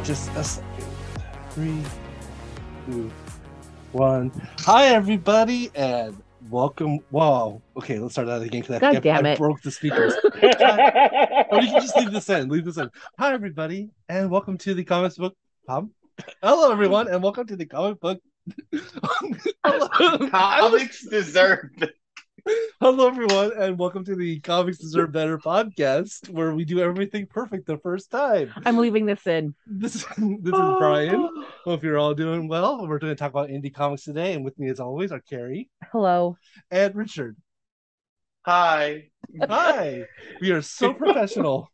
in just a second. Three, two, one. Hi, everybody, and welcome. Whoa. Okay, let's start that again. God I, damn I it. broke the speakers. Hi. Or you can just leave this in. Leave this in. Hi, everybody, and welcome to the comics book. Um, hello, everyone, and welcome to the comic book. hello, Comics deserve it. Hello, everyone, and welcome to the Comics Deserve Better podcast, where we do everything perfect the first time. I'm leaving this in. This is this is ah. Brian. Hope you're all doing well. We're going to talk about indie comics today, and with me, as always, are Carrie Hello. and Richard. Hi. Hi, we are so professional.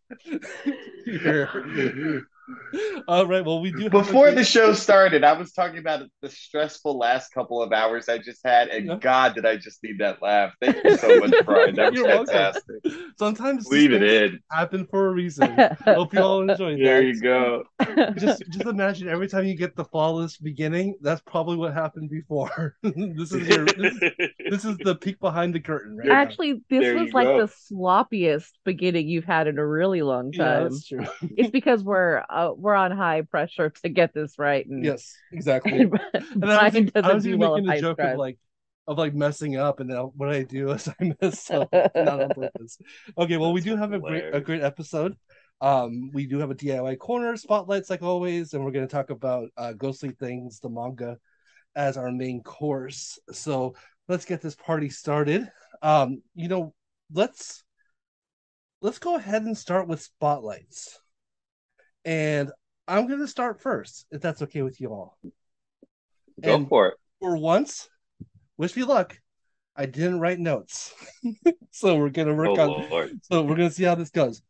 here. All right. Well, we do. Before great- the show started, I was talking about the stressful last couple of hours I just had, and Yeah. God, did I just need that laugh? Thank you so much, Brian. That was You're welcome. fantastic. sometimes Leave these it things in. happen for a reason. Hope you all enjoyed There that. you go. Just just imagine every time you get the flawless beginning, that's probably what happened before. this is your this is, this is the peek behind the curtain, right? now. Actually, this There was like go. the sloppiest beginning you've had in a really long yeah, time. that's true. it's because we're uh, we're on high pressure to get this right. And Yes, exactly. And I was, Brian even- I doesn't was even well making with a joke stress. of like of like messing up, and then what I do is I mess up, not on purpose. Okay, well, we do have a great a great episode. Um, we do have a DIY corner spotlights like always, and we're going to talk about uh, ghostly things, the manga, as our main course. So let's get this party started. Um, you know, let's let's go ahead and start with spotlights, and I'm going to start first, if that's okay with you all. Go And- for it. for once, wish me luck. I didn't write notes, so we're gonna work Oh, on. Lord. So we're gonna see how this goes.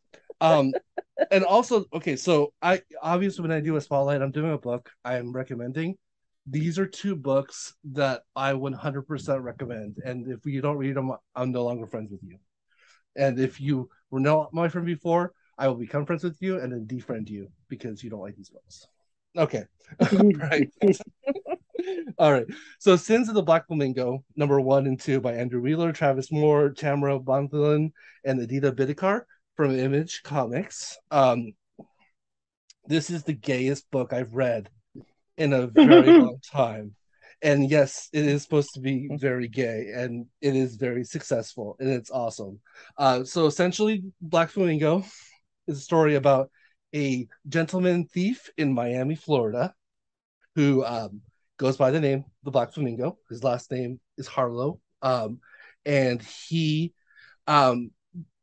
Um, and also, okay, so I obviously when I do a spotlight, I'm doing a book. I'm recommending. These are two books that I 100% recommend, and if you don't read them, I'm no longer friends with you. And if you were not my friend before, I will become friends with you and then defriend you because you don't like these books. Okay, all right. All right. So Sins of the Black Flamingo, number one and two by Andrew Wheeler, Travis Moore, Tamra Bonvillain, and Aditya Bidikar from Image Comics. Um, this is the gayest book I've read in a very long time. And yes, it is supposed to be very gay, and it is very successful, and it's awesome. Uh, so essentially, Black Flamingo is a story about a gentleman thief in Miami, Florida, who um, goes by the name the Black Flamingo. His last name is Harlow, um, and he um,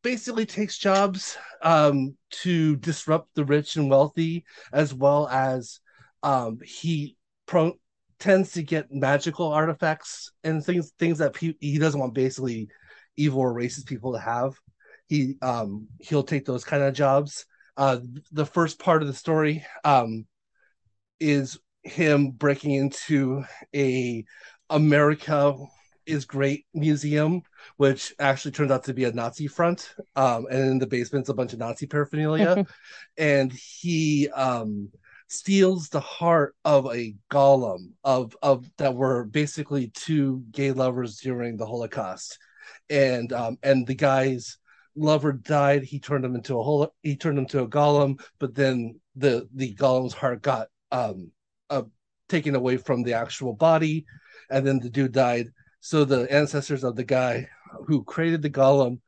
basically takes jobs um, to disrupt the rich and wealthy, as well as um, he pro- tends to get magical artifacts and things things that pe- he doesn't want basically evil or racist people to have. He um, he'll take those kind of jobs. Uh, the first part of the story um, is him breaking into a America is Great museum, which actually turns out to be a Nazi front. Um, and in the basement's a bunch of Nazi paraphernalia. and he um steals the heart of a golem of of that were basically two gay lovers during the Holocaust. And um and the guy's lover died, he turned him into a holo- he turned him to a golem, but then the the golem's heart got um uh, taken away from the actual body, and then the dude died. So the ancestors of the guy who created the golem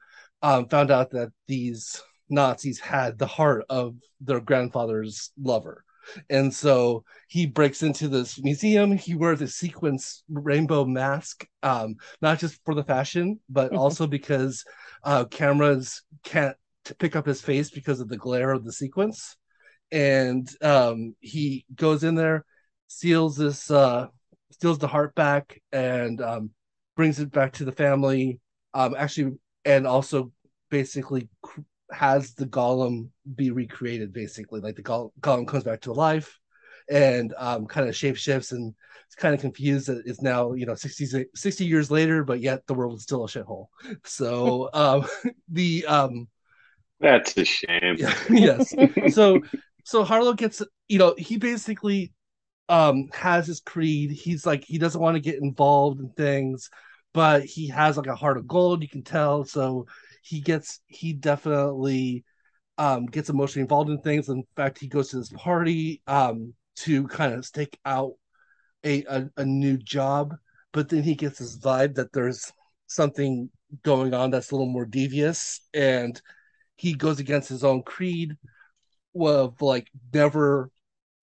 um, found out that these Nazis had the heart of their grandfather's lover. And so he breaks into this museum. He wears a sequence rainbow mask, um, not just for the fashion, but also because uh, cameras can't pick up his face because of the glare of the sequence. And um, he goes in there, steals this, uh, steals the heart back, and um, brings it back to the family. Um, actually, and also basically has the golem be recreated. Basically, like the gol- golem comes back to life, and um, kind of shapeshifts and it's kind of confused that it's now you know 60, 60 years later, but yet the world is still a shithole. So um, the um, That's a shame. yeah, yes. So so Harlow gets you know he basically um has his creed. He's like he doesn't want to get involved in things, but he has like a heart of gold. You can tell. So he gets he definitely um, gets emotionally involved in things. In fact, he goes to this party um, to kind of stake out a, a, a new job, but then he gets this vibe that there's something going on that's a little more devious, and he goes against his own creed of like never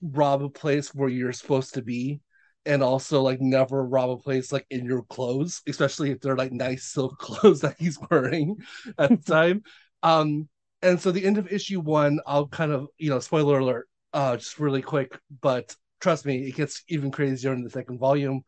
rob a place where you're supposed to be and also like never rob a place like in your clothes especially if they're like nice silk clothes that he's wearing at the time. Um and so the end of issue one i'll kind of you know spoiler alert uh just really quick but trust me it gets even crazier in the second volume.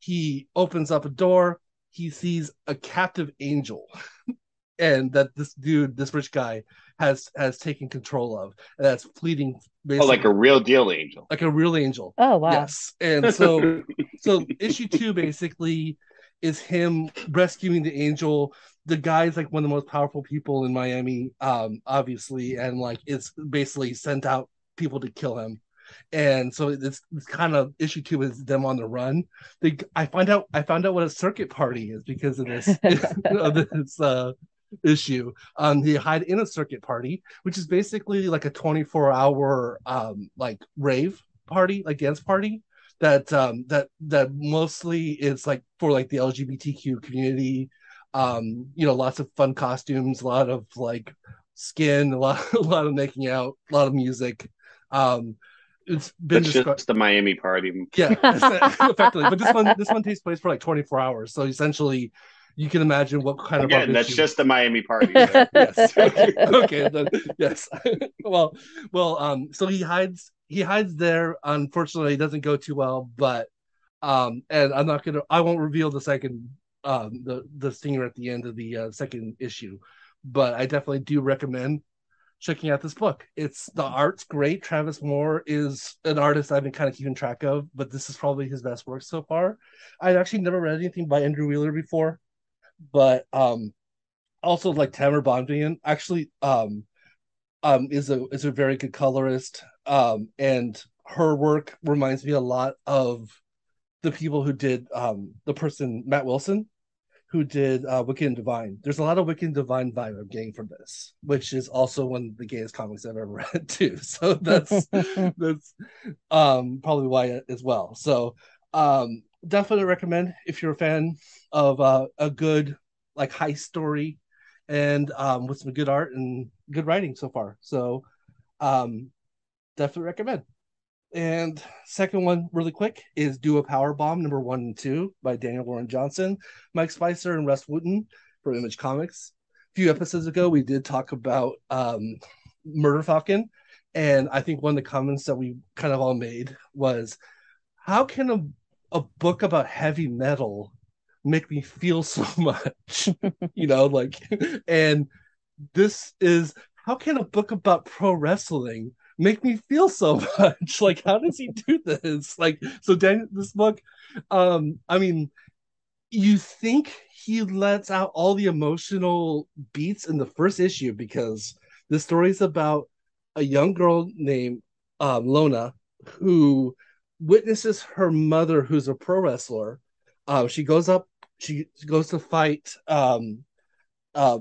He opens up a door. He sees a captive angel and that this dude this rich guy has has taken control of and that's fleeting Oh, like a real deal angel. like a real angel. Oh wow. yes. And so so issue two basically is him rescuing the angel. The guy's like one of the most powerful people in miami um obviously and like it's basically sent out people to kill him. And so it's, it's kind of issue two is them on the run. They i find out i found out what a circuit party is because of this of this uh issue. Um they hide in a circuit party which is basically like a 24 hour um like rave party like dance party that um that that mostly is like for like the lgbtq community. Um you know lots of fun costumes a lot of like skin a lot a lot of making out a lot of music um it's been It's described just the Miami party. yeah effectively but this one this one takes place for like 24 hours so essentially you can imagine what kind of Again, that's just the Miami party. yes. Okay. okay. Then, yes. well, well. Um. So he hides. He hides there. Unfortunately, it doesn't go too well. But, um. And I'm not gonna. I won't reveal the second. Um. The the stinger at the end of the uh, second issue, but I definitely do recommend checking out this book. It's the art's great. Travis Moore is an artist I've been kind of keeping track of, but this is probably his best work so far. I've actually never read anything by Andrew Wheeler before, but um also like Tamra Bonvillain actually um um is a is a very good colorist um and her work reminds me a lot of the people who did um the person Matt Wilson who did uh Wicked and Divine. There's a lot of Wicked and Divine vibe I'm getting from this, which is also one of the gayest comics I've ever read too. So that's that's um probably why as well. So um definitely recommend if you're a fan of uh, a good like heist story and um with some good art and good writing so far. So um definitely recommend. And second one, really quick, is Do a Power Bomb number one and two by Daniel Warren Johnson, Mike Spicer, and Rus Wooton from Image Comics. A few episodes ago, we did talk about um, Murder Falcon, and I think one of the comments that we kind of all made was, "How can a a book about heavy metal make me feel so much?" you know, like, and this is how can a book about pro wrestling make me feel so much. Like how does he do this? Like so this book um i mean you think he lets out all the emotional beats in the first issue because the story is about a young girl named um, lona who witnesses her mother who's a pro wrestler. Uh, she goes up she goes to fight um uh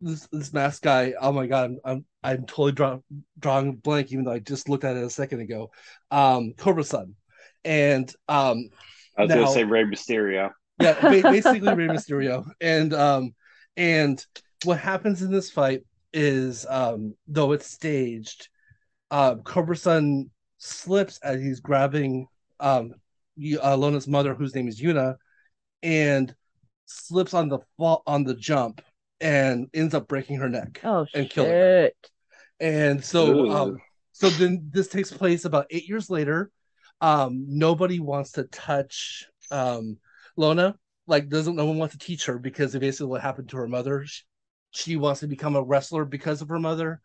this this mask guy. Oh my god, I'm I'm, I'm totally draw, drawing blank, even though I just looked at it a second ago. Um, Cobra Sun, and um, I was Now- gonna say Rey Mysterio. yeah, ba- basically Rey Mysterio, and um, and what happens in this fight is um, though it's staged, uh, Cobra Sun slips as he's grabbing um, uh, Lona's mother, whose name is Yuna, and slips on the fall on the jump and ends up breaking her neck. Oh And kill her. And so um so then this takes place about 8 years later. Um nobody wants to touch um Lona like doesn't no one wants to teach her because of basically what happened to her mother. She, she wants to become a wrestler because of her mother.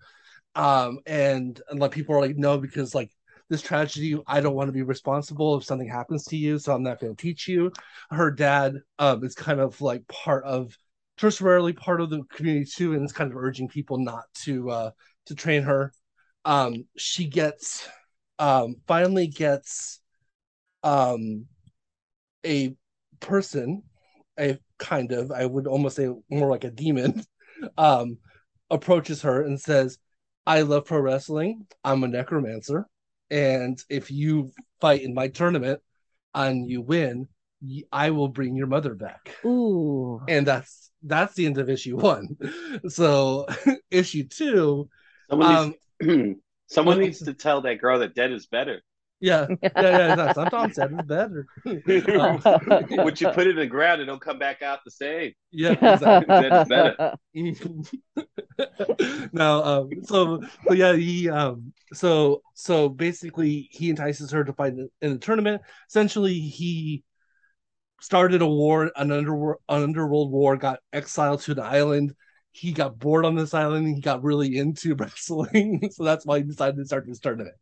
Um and and like people are like no because like this tragedy I don't want to be responsible if something happens to you so I'm not going to teach you. Her dad um is kind of like part of tertiarily part of the community too and is kind of urging people not to uh to train her. Um, she gets um, finally gets um, a person, a kind of I would almost say more like a demon, um, approaches her and says, I love pro wrestling. I'm a necromancer, and if you fight in my tournament and you win, I will bring your mother back. Ooh. And that's that's the end of issue one. So issue two, Someone um, needs, someone well- needs to tell that girl that dead is better. yeah, yeah, yeah. no, Sometimes said it's better. Um, Once you put it in the ground, it'll come back out the same. yeah, exactly. That is better. now, um, so so yeah, he um, so so basically he entices her to fight in in the tournament. Essentially, he started a war, an underworld, an underworld war, got exiled to an island. He got bored on this island. and He got really into wrestling, so that's why he decided to start this tournament.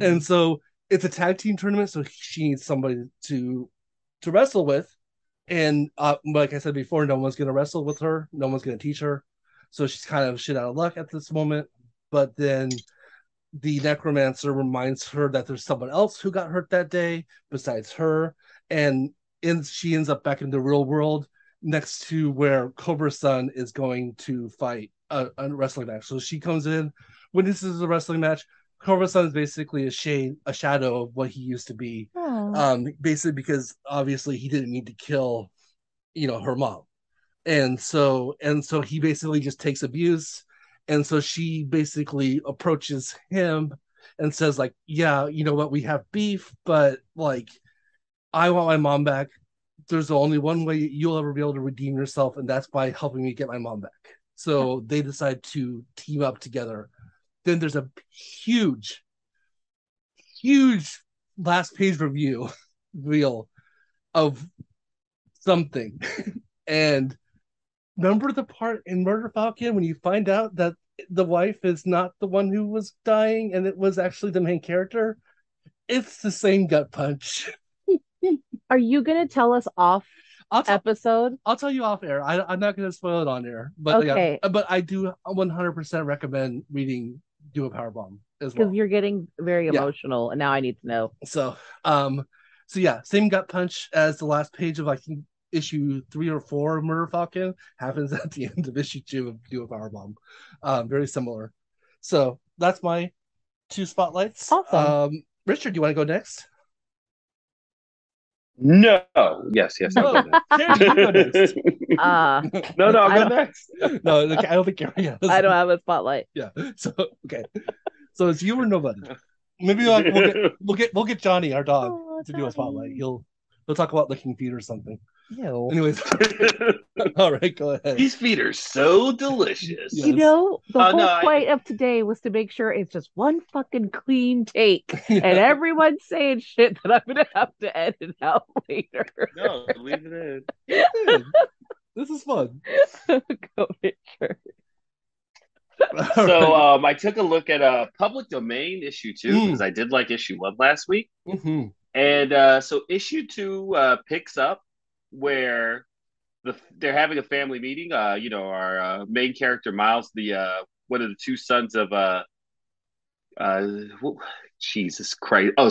And so it's a tag team tournament, so she needs somebody to to wrestle with. And uh, like I said before, no one's gonna wrestle with her. No one's gonna teach her. So she's kind of shit out of luck at this moment. But then the necromancer reminds her that there's someone else who got hurt that day besides her, and in, she ends up back in the real world next to where Cobra Sun is going to fight a, a wrestling match. So she comes in, witnesses the wrestling match. Cobra Sun is basically a shade, a shadow of what he used to be. Um, basically because obviously he didn't need to kill, you know, her mom, and so and so he basically just takes abuse, and so she basically approaches him and says like, yeah, you know what, we have beef, but like, I want my mom back. There's only one way you'll ever be able to redeem yourself, and that's by helping me get my mom back. So they decide to team up together. Then there's a huge, huge last page review reel of something. and remember the part in Murder Falcon when you find out that the wife is not the one who was dying and it was actually the main character? It's the same gut punch. Are you gonna tell us off I'll, t- episode? I'll tell you off air. I, I'm not going to spoil it on air, but Okay. yeah, but I do 100% recommend reading Do a Power Bomb as well Because you're getting very Yeah. emotional, and now I need to know. So, um, so yeah, same gut punch as the last page of I think issue three or four of Murder Falcon happens at the end of issue two of Do a Power Bomb. Um, very similar. So that's my two spotlights. Awesome. Um, Richard, do you want to go next? No. Yes, yes. I'll go Carrie, you go next. next. Uh no, no, I'll I go don't- next. No, I don't think Carrie has. I don't have a spotlight. Yeah. So okay. So it's you or nobody. Maybe like we'll get we'll get we'll get Johnny, our dog, Oh, to do a spotlight. Johnny. He'll he'll talk about licking feet or something. Ew. Anyways, all right, go ahead. These feet are so delicious. Yeah. You know, the Uh, whole no, I- point of today was to make sure it's just one fucking clean take, and everyone's saying shit that I'm gonna have to edit out later. No, leave it in. This is fun. Go Richard. So um, I took a look at uh, public domain issue two Mm. because I did like issue one last week, Mhm. and uh, so issue two uh, picks up where the they're having a family meeting. Uh, you know, our uh, main character Miles, the uh, one of the two sons of uh, uh, Jesus Christ, oh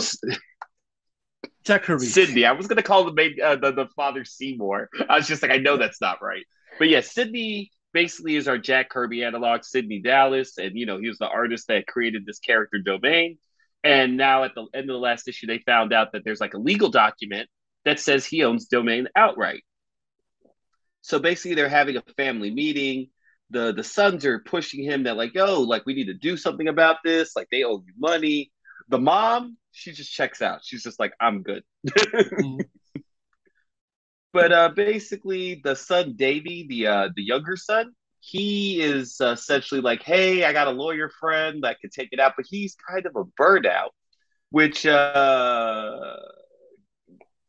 Kirby. Sydney. I was gonna call the main uh, the the father Seymour. I was just like, I know that's not right, but yeah, Sydney basically is our Jack Kirby analog, Sydney Dallas, and you know he was the artist that created this character domain. And now at the end of the last issue, they found out that there's like a legal document that says he owns domain outright. So basically, they're having a family meeting. The the sons are pushing him that like, oh, like we need to do something about this. Like they owe you money. The mom, she just checks out. She's just like, I'm good. Mhm. But uh, basically, the son Davy, the uh, the younger son, he is uh, essentially like, "Hey, I got a lawyer friend that could take it out," but he's kind of a burnout, which uh,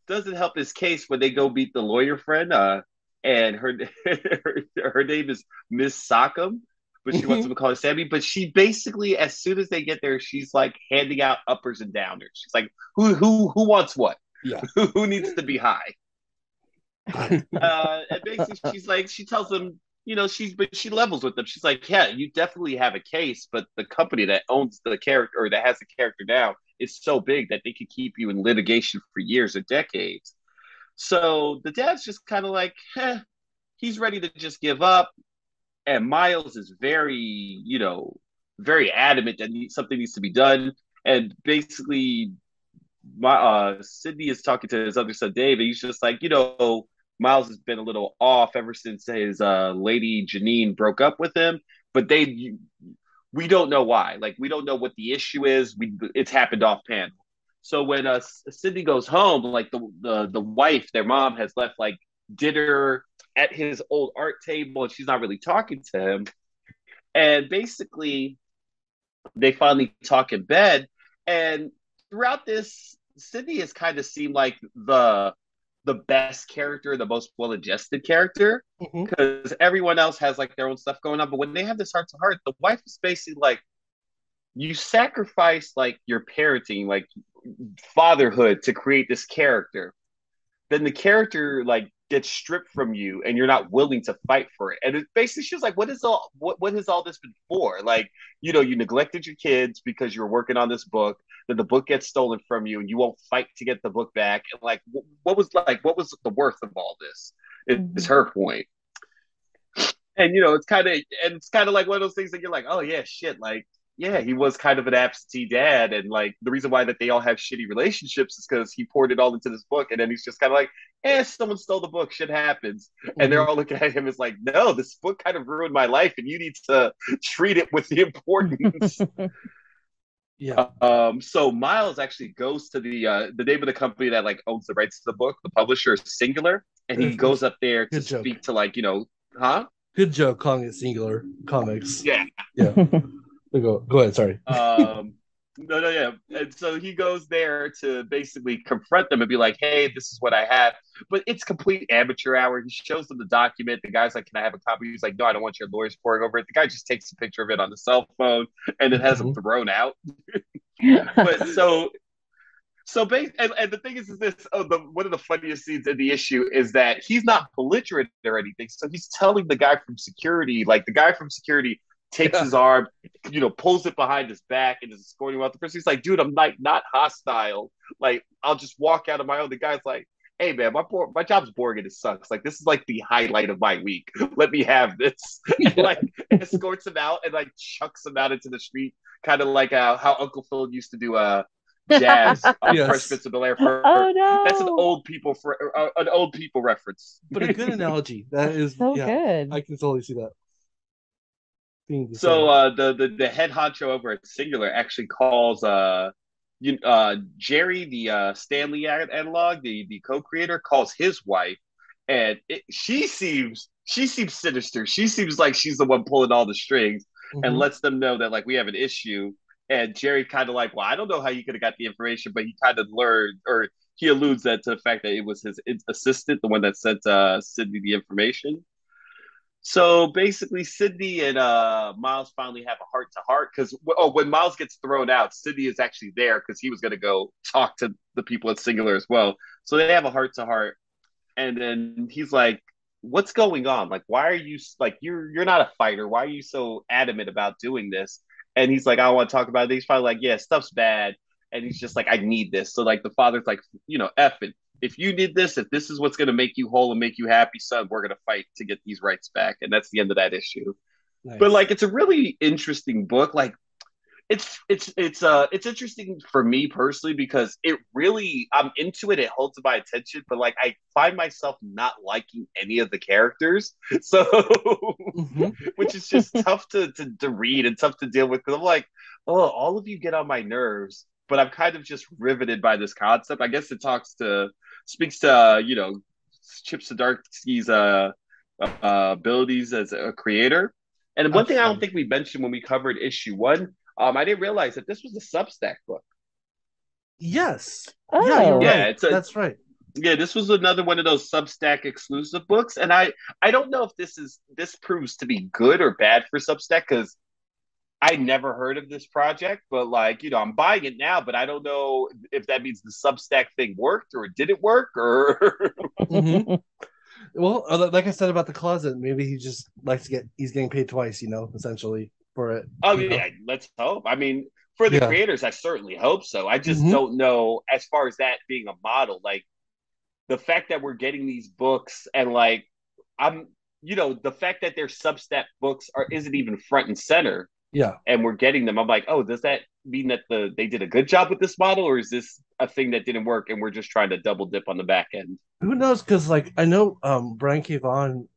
doesn't help his case when they go beat the lawyer friend. Uh, and her her, her name is Miss Sockham, but she wants him to call her Sammy. But she basically, as soon as they get there, she's like handing out uppers and downers. She's like, "Who who who wants what? Yeah. who needs to be high?" uh, and basically she's like, she tells them, you know, she's but she levels with them. She's like, yeah, you definitely have a case, but the company that owns the character or that has the character now is so big that they could keep you in litigation for years or decades. So the dad's just kind of like, eh, he's ready to just give up. And Miles is very, you know, very adamant that something needs to be done. And basically, my uh, Sidney is talking to his other son Dave, and he's just like, you know, Miles has been a little off ever since his uh, lady Janine broke up with him. But they, we don't know why. Like, we don't know what the issue is. We it's happened off panel. So when uh, Sidney goes home, like the, the the wife, their mom has left like dinner at his old art table, and she's not really talking to him. And basically, they finally talk in bed. And throughout this, Sidney has kind of seemed like the the best character, the most well adjusted character, because mm-hmm. everyone else has like their own stuff going on. But when they have this heart to heart, the wife is basically like, you sacrifice like your parenting, like fatherhood to create this character then the character like gets stripped from you and you're not willing to fight for it. And it basically she's like what is all what, what has all this been for? Like you know you neglected your kids because you were working on this book then the book gets stolen from you and you won't fight to get the book back. And like what, what was like what was the worth of all this is, mm-hmm. is her point. And you know it's kind of and it's kind of like one of those things that you're like oh yeah shit like yeah, he was kind of an absentee dad, and like the reason why that they all have shitty relationships is because he poured it all into this book, and then he's just kind of like, "Eh, someone stole the book, shit happens," mm-hmm. and they're mm-hmm. all looking at him as like, "No, this book kind of ruined my life, and you need to treat it with the importance." yeah. Um. So Miles actually goes to the uh the name of the company that like owns the rights to the book. The publisher is Singular, and he goes up there to speak to like you know, huh? Good joke calling it Singular Comics. Yeah. Yeah. Go, go ahead. Sorry. Um, no, no, yeah. And so he goes there to basically confront them and be like, "Hey, this is what I have." But it's complete amateur hour. He shows them the document. The guy's like, "Can I have a copy?" He's like, "No, I don't want your lawyers pouring over it." The guy just takes a picture of it on the cell phone and it has mm-hmm. thrown out. but so so base and, and, the thing is, is this oh, the one of the funniest scenes in the issue is that he's not belligerent or anything. So he's telling the guy from security, like the guy from security takes yeah. his arm, you know, pulls it behind his back and is escorting him out the person. He's like, dude, I'm like not hostile. Like, I'll just walk out of my own. The guy's like, hey man, my poor, my job's boring and it sucks. Like, this is like the highlight of my week. Let me have this. Yeah. And, like escorts him out and like chucks him out into the street, kind of like uh, how Uncle Phil used to do uh jazz on yes. Fresh Prince of Bel Air. For, oh no, that's an old people for uh, an old people reference. But a good analogy. That is so yeah, good. I can totally see that so uh, the, the the head honcho over at Singular actually calls uh, you, uh, Jerry, the uh, Stan Lee analog, the the co-creator, calls his wife, and it, she seems she seems sinister. She seems like she's the one pulling all the strings, mm-hmm. and lets them know that like we have an issue. And Jerry kind of like, well, I don't know how you could have got the information, but he kind of learned, or he alludes that to the fact that it was his assistant, the one that sent uh, Sidney the information. So basically, Sydney and uh, Miles finally have a heart to heart because oh, when Miles gets thrown out, Sydney is actually there because he was going to go talk to the people at Singular as well. So they have a heart to heart, and then he's like, "What's going on? Like, why are you like you're you're not a fighter? Why are you so adamant about doing this?" And he's like, "I want to talk about it." He's probably like, "Yeah, stuff's bad," and he's just like, "I need this." So like the father's like, you know, F it if you need this, if this is what's going to make you whole and make you happy, son, we're going to fight to get these rights back. And that's the end of that issue. Nice. But like, it's a really interesting book. Like, it's it's it's uh it's interesting for me personally because it really I'm into it. It holds my attention, but like I find myself not liking any of the characters, so mm-hmm. which is just tough to, to to read and tough to deal with because I'm like, oh, all of you get on my nerves, but I'm kind of just riveted by this concept. I guess it talks to speaks to uh, you know Chip Zdarsky's uh, uh, abilities as a creator. And one thing I don't think we mentioned when we covered issue one, um, I didn't realize that this was a Substack book. Yes. Oh. Yeah, you're yeah, right. A, that's right. Yeah, this was another one of those Substack exclusive books, and I I don't know if this is this proves to be good or bad for Substack because I never heard of this project, but like, you know, I'm buying it now, but I don't know if that means the Substack thing worked or it didn't work or. mm-hmm. Well, uh, like I said about the closet, maybe he just likes to get, he's getting paid twice, you know, essentially for it. Oh, yeah, know? let's hope. I mean, for the yeah. creators, I certainly hope so. I just mm-hmm. don't know as far as that being a model, like the fact that we're getting these books and like, I'm, you know, the fact that their Substack books are isn't even front and center Yeah. and we're getting them. I'm like, oh, does that mean that the they did a good job with this model, or is this a thing that didn't work and we're just trying to double dip on the back end? Who knows? Because like I know um Brian K. Vaughan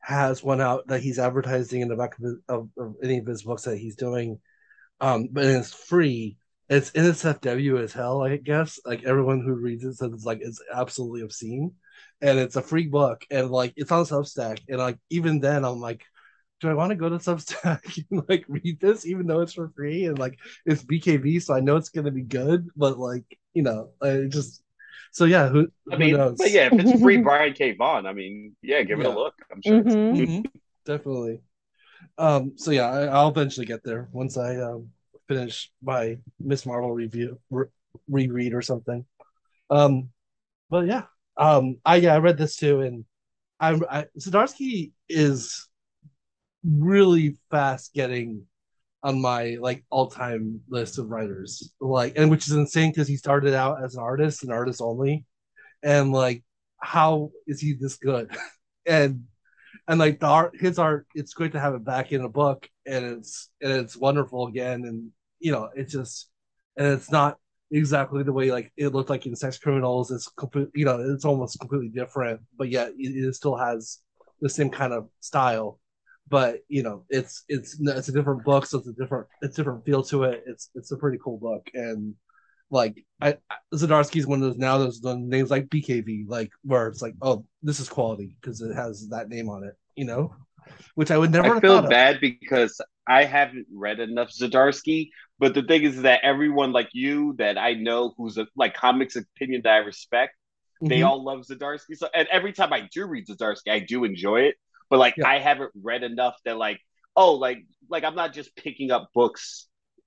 has one out that he's advertising in the back of, his, of, of any of his books that he's doing, um, but it's free. It's NSFW as hell, I guess. Like everyone who reads it says it's like it's absolutely obscene, and it's a free book, and like it's on Substack, and like even then I'm like, do I want to go to Substack and like read this even though it's for free and like it's BKV, so I know it's gonna be good, but like you know, I just so yeah, who, I who mean, knows? but yeah, if it's free, Brian K. Vaughan, I mean, yeah, give it a look. I'm sure. it's- Mhm. Mhm, definitely. Um, so yeah, I, I'll eventually get there once I um finish my Miss Marvel review re- reread or something. Um, but yeah, um, I yeah I read this too, and I'm I, Zdarsky is really fast getting on my like all time list of writers, like, and which is insane because he started out as an artist and artist only, and like, how is he this good? and and like the art, his art, it's great to have it back in a book, and it's and it's wonderful again, and you know, it's just, and it's not exactly the way like it looked like in Sex Criminals. It's complete, you know, it's almost completely different, but yet it, it still has the same kind of style. But you know, it's it's it's a different book, so it's a different it's a different feel to it. It's it's a pretty cool book, and like I, I Zdarsky's one of those now. Those names like BKV, like where it's like, oh, this is quality because it has that name on it, you know, which I would never I feel thought of. bad because I haven't read enough Zdarsky, but the thing is that everyone like you that I know who's a like comics opinion that I respect, they Mhm. all love Zdarsky. So and every time I do read Zdarsky, I do enjoy it. But like Yeah. I haven't read enough that like, oh, like like I'm not just picking up books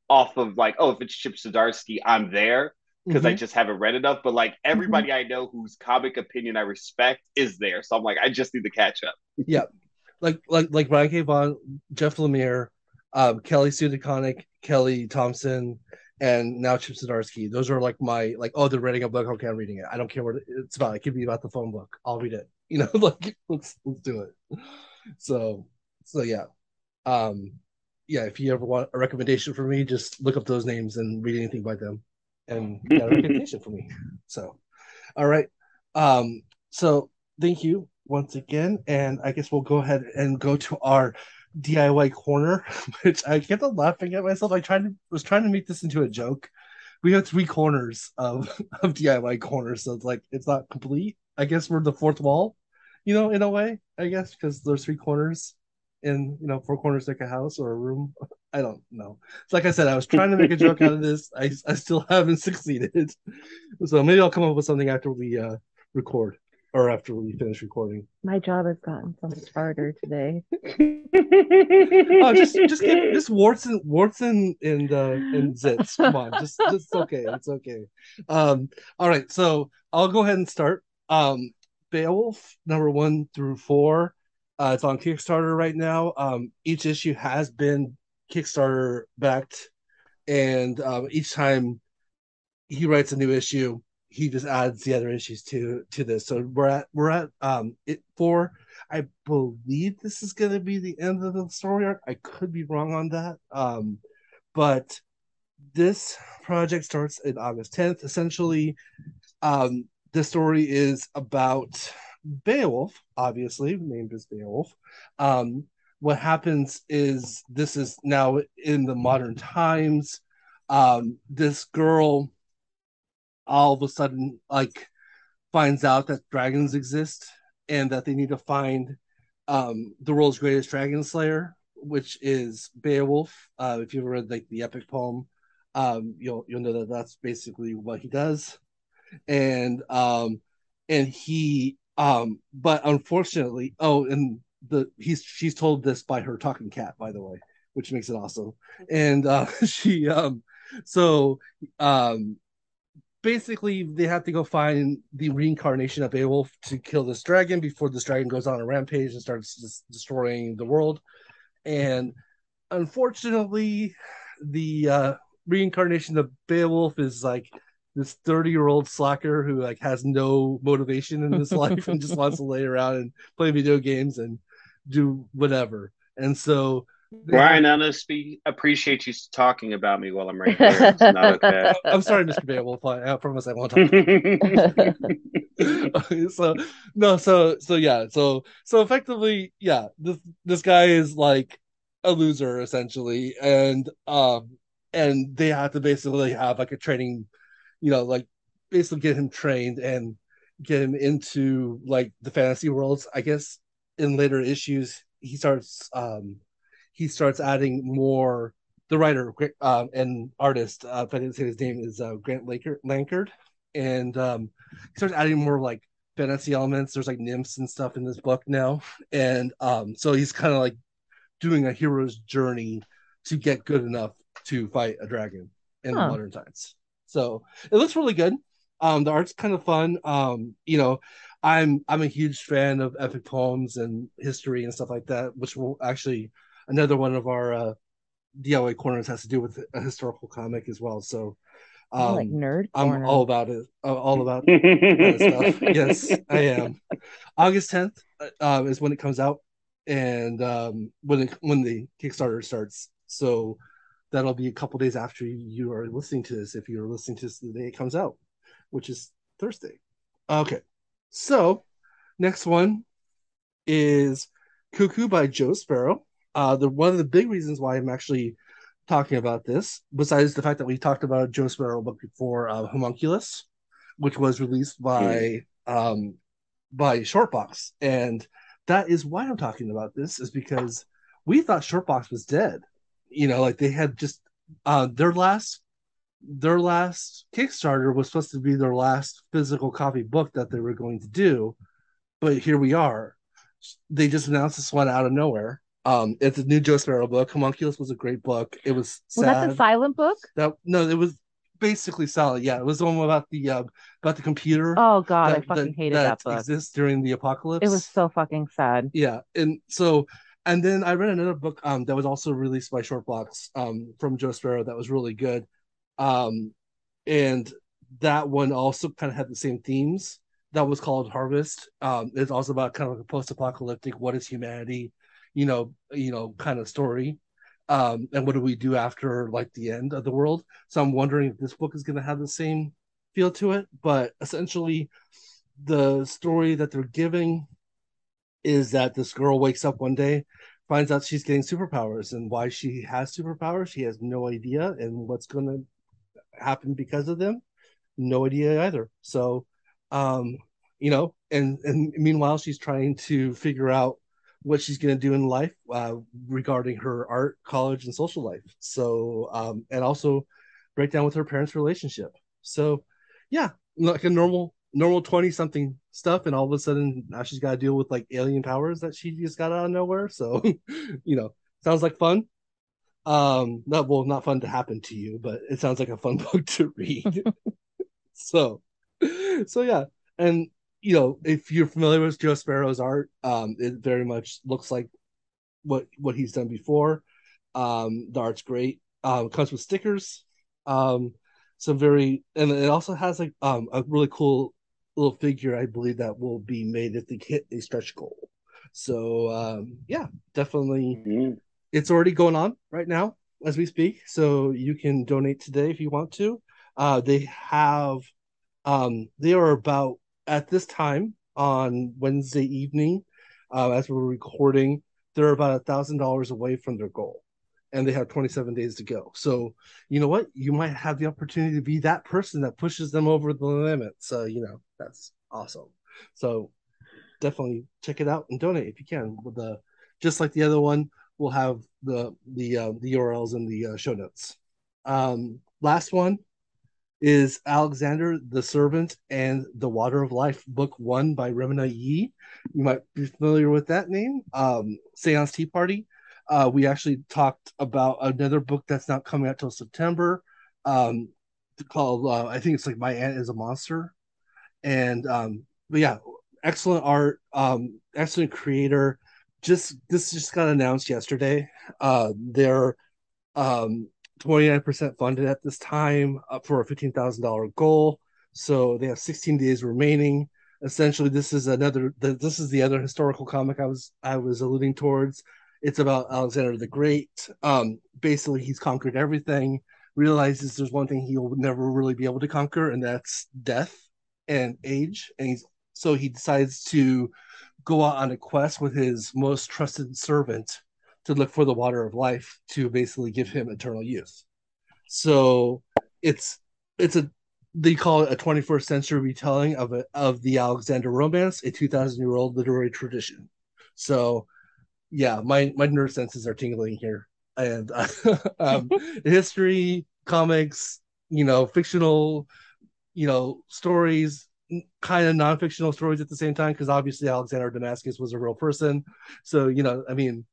off of like, oh, if it's Chip Zdarsky, I'm there because I Mhm. just haven't read enough. But like everybody I know whose comic opinion I respect is there. So I'm like, I just need to catch up. Yeah, like like like Brian K. Vaughan, Jeff Lemire, um, Kelly Sue DeConnick, Kelly Thompson, and now Chip Zdarsky. Those are like my like oh they're reading a book. Okay, I'm reading it. I don't care what it's about. It could be about the phone book. I'll read it. You know, like let's let's do it. So so yeah, um, yeah. If you ever want a recommendation for me, just look up those names and read anything by them, and you got a recommendation for me. So, all right. Um, so thank you once again, and I guess we'll go ahead and go to our DIY corner, which I kept on laughing at myself. I tried to was trying to make this into a joke. We have three corners of of DIY corners, so it's like it's not complete. I guess we're the fourth wall, you know, in a way. I guess because there's three corners in you know four corners like a house or a room. I don't know. It's like I said, I was trying to make a joke out of this. I I still haven't succeeded. So maybe I'll come up with something after we uh record or after we finish recording. My job has gotten so much harder today. Oh, just just get just warts and warts and and uh, and zits. Come on, just just okay. It's okay. Um, all right, so I'll go ahead and start. Um, Beowulf number one through four. Uh, it's on Kickstarter right now. Um, each issue has been Kickstarter backed, and um, each time he writes a new issue, he just adds the other issues to to this. So we're at we're at um it four. I believe this is going to be the end of the story arc. I could be wrong on that. Um, but this project starts in August 10th. Essentially, um, the story is about Beowulf, obviously, named as Beowulf. Um, what happens is this is now in the modern times. Um, this girl all of a sudden like finds out that dragons exist and that they need to find um, the world's greatest dragon slayer, which is Beowulf. Uh, if you ever read like the epic poem, um, you'll you'll know that that's basically what he does, and um, and he um, but unfortunately, oh, and the he's she's told this by her talking cat, by the way, which makes it awesome, and uh, she um, so um basically they have to go find the reincarnation of Beowulf to kill this dragon before this dragon goes on a rampage and starts destroying the world. And unfortunately, the uh, reincarnation of Beowulf is like this 30 year old slacker who like has no motivation in his life and just wants to lay around and play video games and do whatever. And so Brian, honestly, appreciate you talking about me while I'm right here. It's not okay. I'm sorry, Mr. Beowulf. I promise I won't talk. so no, so so yeah, so so effectively, yeah, this this guy is like a loser essentially, and um, and they have to basically have like a training, you know, like basically get him trained and get him into like the fantasy worlds. I guess in later issues he starts um he starts adding more. The writer um, and artist, uh, if I didn't say his name, is uh, Grant Lankard, and um, he starts adding more like fantasy elements. There's like nymphs and stuff in this book now, and um, so he's kind of like doing a hero's journey to get good enough to fight a dragon in huh. modern times. So it looks really good. Um, the art's kind of fun. Um, you know, I'm I'm a huge fan of epic poems and history and stuff like that, which will actually another one of our uh, DIY corners has to do with a historical comic as well. So um, like nerd. I'm all about it. Uh, all about stuff. Yes, I am. August 10th uh, um, is when it comes out, and um, when it, when the Kickstarter starts. So that'll be a couple days after you are listening to this. If you're listening to this the day it comes out, which is Thursday. Okay, so next one is Cuckoo by Joe Sparrow. Uh, the one of the big reasons why I'm actually talking about this, besides the fact that we talked about Joe Sparrow book before, uh, Homunculus, which was released by mm. um, by Shortbox, and that is why I'm talking about this is because we thought Shortbox was dead. You know, like they had just uh, their last their last Kickstarter was supposed to be their last physical copy book that they were going to do, but here we are. They just announced this one out of nowhere, um, it's a new Joe Sparrow book. Homunculus was a great book. It was sad. was that the silent book? That no, it was basically solid. Yeah, it was the one about the uh, about the computer. Oh god, that, I fucking that, hated that, that book. Exists during the apocalypse. It was so fucking sad. Yeah, and so and then I read another book um that was also released by Shortbox um from Joe Sparrow that was really good, um, and that one also kind of had the same themes. That was called Harvest. Um, it's also about kind of like a post-apocalyptic. What is humanity? you know, you know, kind of story. Um, and what do we do after like the end of the world? So I'm wondering if this book is going to have the same feel to it. But essentially, the story that they're giving is that this girl wakes up one day, finds out she's getting superpowers, and why she has superpowers, she has no idea, and what's going to happen because of them, no idea either. So, um, you know, and and meanwhile, she's trying to figure out what she's going to do in life uh, regarding her art, college, and social life. So, um, and also break down with her parents' relationship. So, yeah, like a normal, normal 20 something stuff. And all of a sudden now she's got to deal with like alien powers that she just got out of nowhere. So, you know, sounds like fun. Um, not well, not fun to happen to you, but it sounds like a fun book to read. so, so yeah. And you know, if you're familiar with Joe Sparrow's art, um, it very much looks like what what he's done before. Um, the art's great. Um, comes with stickers. Um, some very, and it also has like um a really cool little figure, I believe that will be made if they hit a stretch goal. So um, yeah, definitely, mm-hmm. it's already going on right now as we speak. So you can donate today if you want to. Uh, they have, um, they are about at this time on Wednesday evening, uh, as we're recording, they're about a thousand dollars away from their goal, and they have 27 days to go. So, you know what? You might have the opportunity to be that person that pushes them over the limit. So, you know, that's awesome. So, definitely check it out and donate if you can. With the just like the other one, we'll have the the uh, the URLs in the uh, show notes. Um, last one is Alexander the Servant and the Water of Life, book one by Reimena Yee. You might be familiar with that name. Um, Seance Tea Party. Uh, we actually talked about another book that's not coming out till September, um, called uh, I think it's like My Aunt is a Monster, and um, but yeah, excellent art, um, excellent creator. Just this just got announced yesterday. Uh, they're um 29% funded at this time up for a $15,000 goal. So they have 16 days remaining. Essentially, this is another. This is the other historical comic I was I was alluding towards. It's about Alexander the Great. Um, basically, he's conquered everything. Realizes there's one thing he'll never really be able to conquer, and that's death and age. And he's, so he decides to go out on a quest with his most trusted servant to look for the water of life to basically give him eternal youth. So it's it's a they call it a 21st century retelling of a, of the Alexander romance, a 2000 year old literary tradition. So yeah, my my nerd senses are tingling here, and um, history, comics, you know, fictional, you know, stories, kind of non-fictional stories at the same time because obviously Alexander Damascus was a real person. So you know, I mean,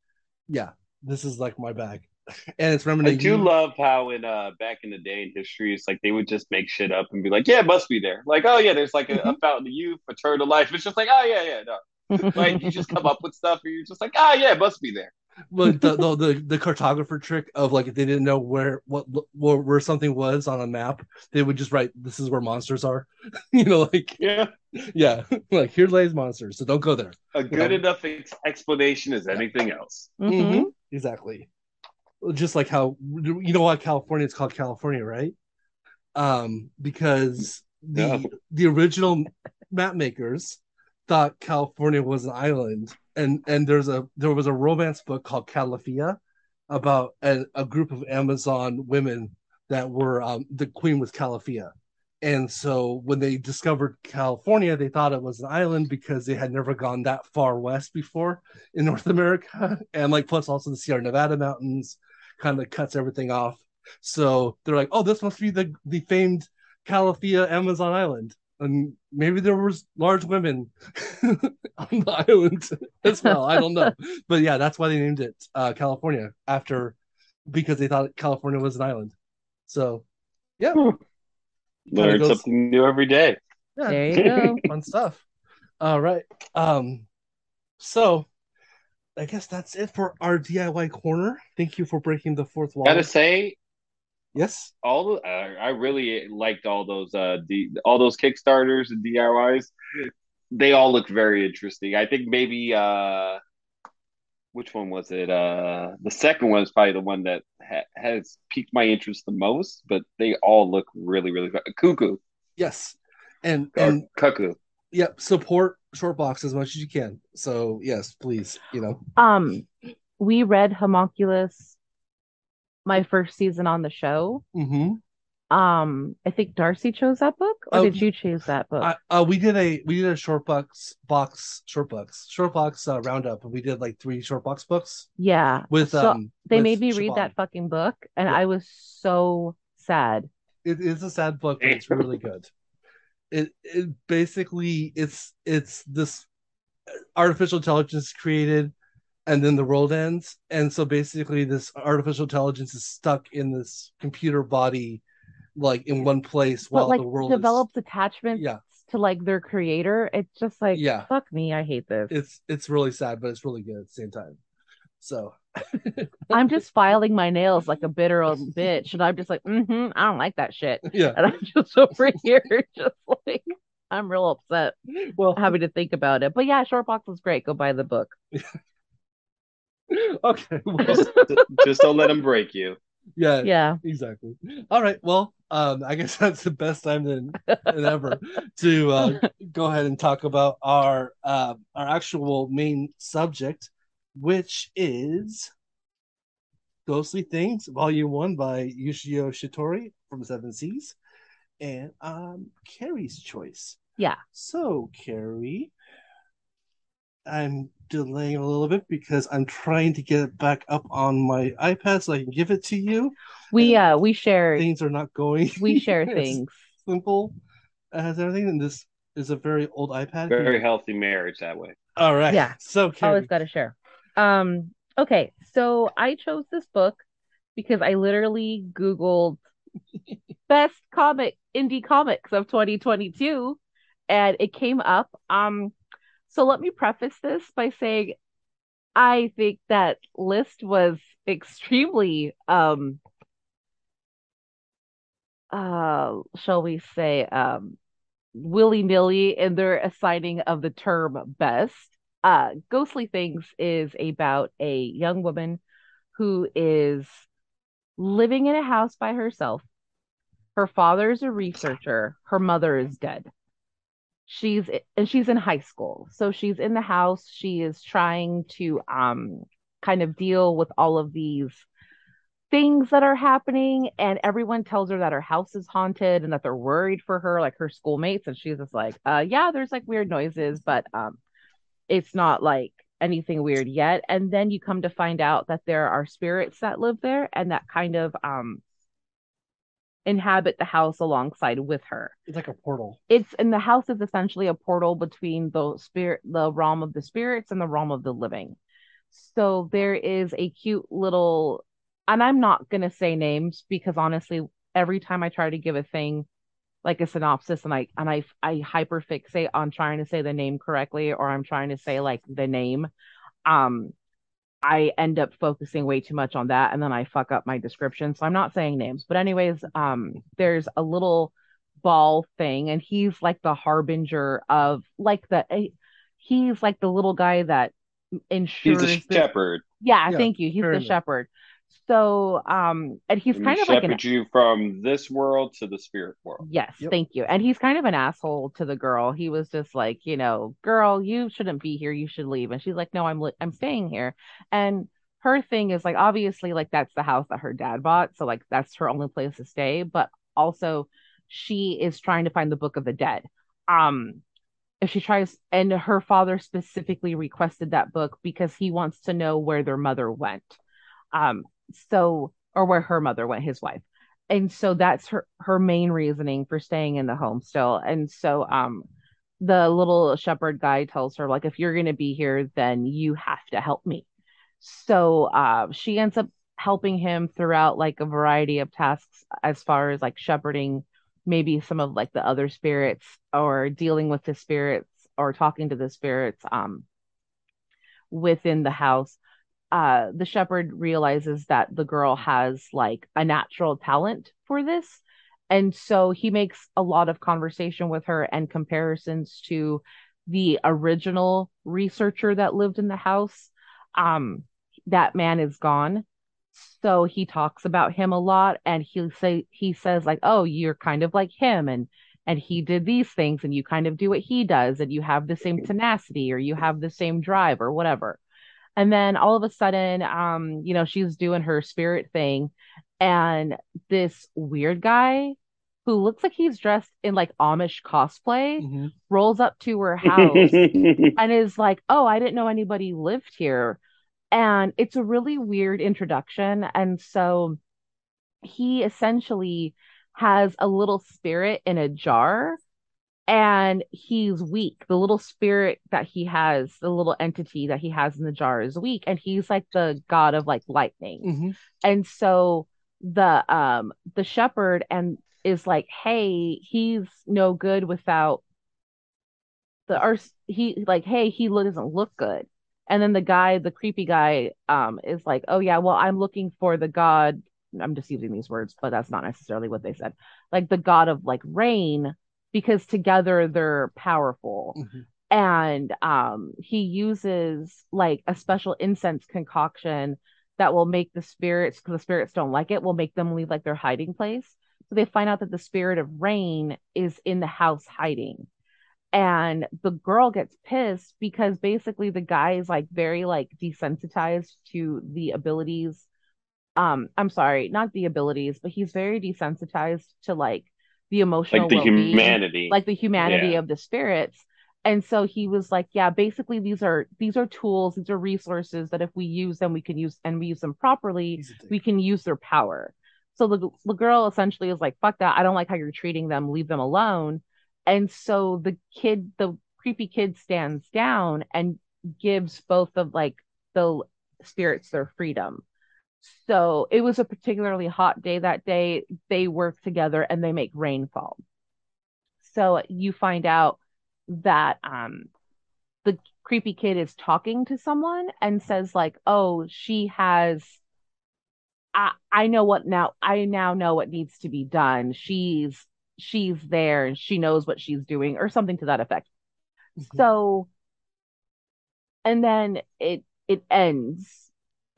yeah, this is like my bag. And it's remembering. I do you... love how in uh back in the day in history, it's like they would just make shit up and be like, "Yeah, it must be there." Like, "Oh yeah, there's like a, mm-hmm. a fountain of youth, eternal life." It's just like, "Oh yeah, yeah, no." like you just come up with stuff, and you're just like, "Ah, oh, yeah, it must be there." But the, the, the the cartographer trick of like if they didn't know where what where, where something was on a map, they would just write, "This is where monsters are." you know, like yeah, yeah, like here lays monsters, so don't go there. A good you know? enough ex- explanation is anything else. Mm-hmm. mm-hmm. Exactly. Just like how you know why California is called California, right? Um, because the no. the original map makers thought California was an island, and and there's a there was a romance book called Calafia about a, a group of Amazon women that were um, the queen was Calafia, and so when they discovered California, they thought it was an island because they had never gone that far west before in North America. And like, plus also the Sierra Nevada mountains kind of cuts everything off. So they're like, oh, this must be the, the famed Calafia Amazon island. And maybe there was large women on the island as well. I don't know. but yeah, that's why they named it uh, California after because they thought California was an island. So yeah. Hmm. Learn goes... something new every day. Yeah, there you go. Fun stuff. All right. Um, so I guess that's it for our DIY corner. Thank you for breaking the fourth wall. Gotta say, yes, all the, uh, I really liked all those uh D, all those Kickstarters and DIYs. They all look very interesting. I think maybe uh which one was it? Uh, the second one is probably the one that ha- has piqued my interest the most. But they all look really, really fun. cuckoo. Yes, and or and cuckoo. Yep. Support Shortbox as much as you can. So yes, please. You know. Um, we read Homunculus my first season on the show. Mm-hmm. Um i think darcy chose that book or did you choose that book? Uh, we did a we did a Shortbox box Shortbox short box uh, roundup and we did like three Shortbox books. Yeah. With so um they with made me read that fucking book and yeah. i was so sad. It is a sad book but it's really good. It it basically it's it's this artificial intelligence created and then the world ends and so basically this artificial intelligence is stuck in this computer body like in one place while like, the world develops is... attachments yeah. to like their creator. It's just like yeah, fuck me, I hate this. It's it's really sad, but it's really good at the same time. So I'm just filing my nails like a bitter old bitch, and I'm just like, mm-hmm, I don't like that shit. Yeah, and I'm just over here, just like I'm real upset. Well, having to think about it, but yeah, Shortbox was great. Go buy the book. okay, well. just, just don't let them break you. Yeah, yeah, exactly. All right, well, um, I guess that's the best time than, than ever to uh, go ahead and talk about our uh, our actual main subject, which is Ghostly Things, Volume One by Yoshio Shitori from Seven Seas, and um, Carrie's choice. Yeah. So, Carrie, I'm delaying a little bit because I'm trying to get it back up on my iPad so I can give it to you. We uh we share things are not going. We share things simple as everything, and this is a very old iPad. Very healthy marriage that way. All right. Yeah. So Carrie. always got to share. Um. Okay. So I chose this book because I literally Googled best comic indie comics of 2022, and it came up. Um so let me preface this by saying I think that list was extremely um uh shall we say um willy-nilly in their assigning of the term best uh Ghostly Things is about a young woman who is living in a house by herself. Her father is a researcher, her mother is dead. She's and she's in high school. So she's in the house, she is trying to um kind of deal with all of these things that are happening. And everyone tells her that her house is haunted and that they're worried for her like her schoolmates. And she's just like uh yeah there's like weird noises but um it's not like anything weird yet. And then you come to find out that there are spirits that live there and that kind of um inhabit the house alongside with her It's like a portal. it's and the house is essentially a portal between the spirit the realm of the spirits and the realm of the living so there is a cute little and i'm not going to say names because honestly every time i try to give a thing like a synopsis and i and i i hyperfixate on trying to say the name correctly or i'm trying to say like the name um i end up focusing way too much on that and then i fuck up my description so i'm not saying names but anyways um there's a little ball thing and he's like the harbinger of like the eh, he's like the little guy that ensures He's a this- shepherd. yeah, Yeah, thank you he's the fairly. shepherd so um and he's and kind he of like an shepherds you from this world to the spirit world. Yes, Yep. thank you. And he's kind of an asshole to the girl. He was just like, you know, girl, you shouldn't be here. You should leave. And she's like, no, I'm li- I'm staying here. And her thing is like, obviously, like that's the house that her dad bought, so like that's her only place to stay. But also, she is trying to find the Book of the Dead. Um, if she tries, and her father specifically requested that book because he wants to know where their mother went. Um, so or where her mother went, his wife. And so that's her her main reasoning for staying in the home still. And so um the little shepherd guy tells her like if you're going to be here then you have to help me. So uh she ends up helping him throughout like a variety of tasks as far as like shepherding maybe some of like the other spirits or dealing with the spirits or talking to the spirits um within the house uh the shepherd realizes that the girl has like a natural talent for this. And so he makes a lot of conversation with her and comparisons to the original researcher that lived in the house. Um that man is gone. So he talks about him a lot and he say he says like oh you're kind of like him and and he did these things and you kind of do what he does and you have the same tenacity or you have the same drive or whatever and then all of a sudden, um, you know, she's doing her spirit thing, and this weird guy who looks like he's dressed in like Amish cosplay Mhm. rolls up to her house and is like, "Oh, I didn't know anybody lived here." And it's a really weird introduction. And so he essentially has a little spirit in a jar and he's weak. The little spirit that he has, the little entity that he has in the jar is weak and he's like the god of like lightning. Mhm. And so the um the shepherd and is like, "Hey, he's no good without the or he like, hey, he doesn't look good." And then the guy, the creepy guy, um, is like, "Oh yeah, well, I'm looking for the god." I'm just using these words, but that's not necessarily what they said. Like the god of like rain, because together they're powerful. Mhm. And um, he uses like a special incense concoction that will make the spirits, because the spirits don't like it, will make them leave like their hiding place. So they find out that the spirit of rain is in the house hiding. And the girl gets pissed because basically the guy is like very like desensitized to the abilities. Um, I'm sorry, not the abilities, but he's very desensitized to like the emotional like the well-being, humanity. like the humanity Yeah. of the spirits. And so he was like, yeah, basically these are these are tools, these are resources that if we use them, we can use and we use them properly, we can use their power. So the the girl essentially is like, fuck that. I don't like how you're treating them. Leave them alone. And so the kid, the creepy kid stands down and gives both of like the spirits their freedom. So it was a particularly hot day that day. They work together and they make rainfall. So you find out that um the creepy kid is talking to someone and says like, "Oh, she has I I know what now I now know what needs to be done. She's she's there and she knows what she's doing or something to that effect." Mhm. So and then it it ends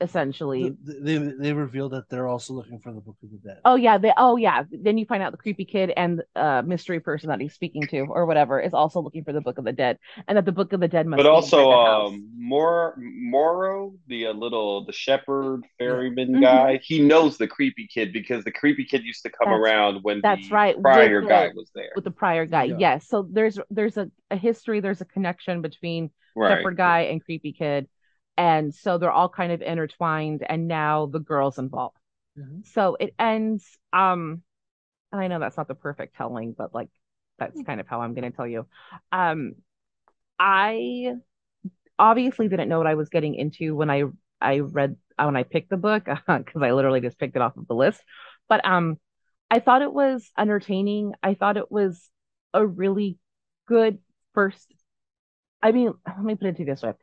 essentially. They they revealed that they're also looking for the Book of the Dead. Oh yeah, they oh yeah. Then you find out the creepy kid and uh mystery person that he's speaking to or whatever is also looking for the Book of the Dead, and that the Book of the Dead must. But also, um, Mor Moro, the uh, little the shepherd ferryman mm-hmm. guy, he knows the creepy kid because the creepy kid used to come that's, around when that's right prior the, guy was there with the prior guy. Yeah. Yes, so there's there's a, a history, there's a connection between right. shepherd guy and creepy kid and so they're all kind of intertwined and now the girls involved. Mm-hmm. so it ends um i know that's not the perfect telling but like that's mm. kind of how i'm going to tell you. Um i obviously didn't know what i was getting into when i i read uh, when i picked the book because i literally just picked it off of the list. But um i thought it was entertaining. I thought it was a really good first i mean let me put it to this way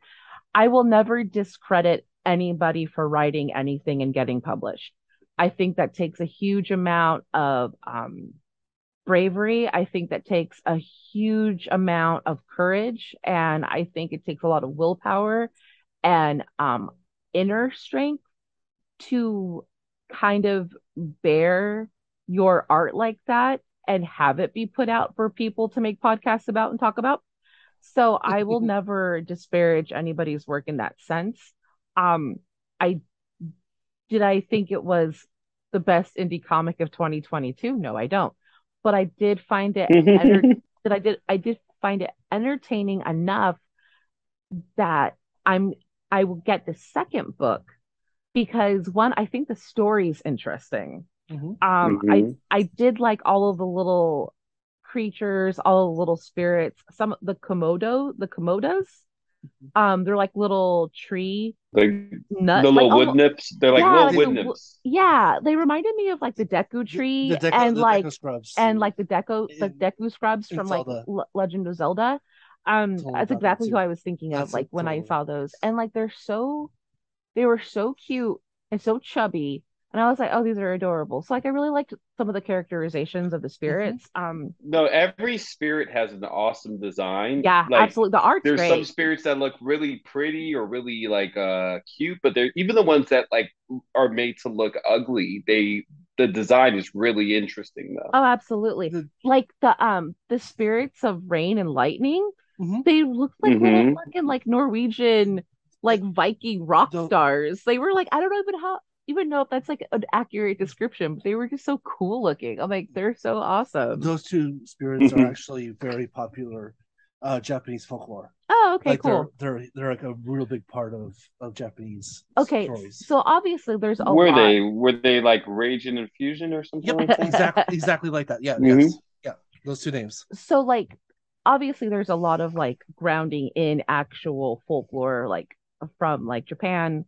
I will never discredit anybody for writing anything and getting published. I think that takes a huge amount of um, bravery. I think that takes a huge amount of courage. And I think it takes a lot of willpower and um, inner strength to kind of bear your art like that and have it be put out for people to make podcasts about and talk about. So I will never disparage anybody's work in that sense. Um, I did I think it was the best indie comic of 2022? No, I don't. But I did find it enter- that I did I did find it entertaining enough that I'm I will get the second book because one, I think the story's interesting. Mm-hmm. Um, mm-hmm. I I did like all of the little creatures, all little spirits. Some of the komodo, the komodas, mm-hmm. um, they're like little tree like nut, the little like, wood nips. They're like yeah, little wood the, nips. Yeah, they reminded me of like the Deku tree the, the Deku, and like Deku scrubs and like the Deku the Deku scrubs from like L- Legend of Zelda. Um, that's exactly who I was thinking of, that's like when I saw those, and like they're so, they were so cute and so chubby, and I was like, oh, these are adorable. So like I really liked some of the characterizations of the spirits. Mm-hmm. Um No, every spirit has an awesome design. Yeah, like, absolutely. The art. There's great. some spirits that look really pretty or really like uh cute, but they're even the ones that like are made to look ugly, they the design is really interesting though. Oh, absolutely. Like the um the spirits of rain and lightning, mm-hmm. they look like mm-hmm. little fucking like Norwegian like Viking rock stars. They were like, I don't know even how even know if that's like an accurate description, but they were just so cool looking. I'm like, they're so awesome. Those two spirits are actually very popular uh Japanese folklore. Oh, okay, like cool. They're, they're they're like a real big part of of Japanese. Okay, stories. so obviously there's a were lot. they were they like Rage and Infusion or something? Yep, like exactly exactly like that. Yeah, mm-hmm. yes, yeah, those two names. So like, obviously there's a lot of like grounding in actual folklore, like from like Japan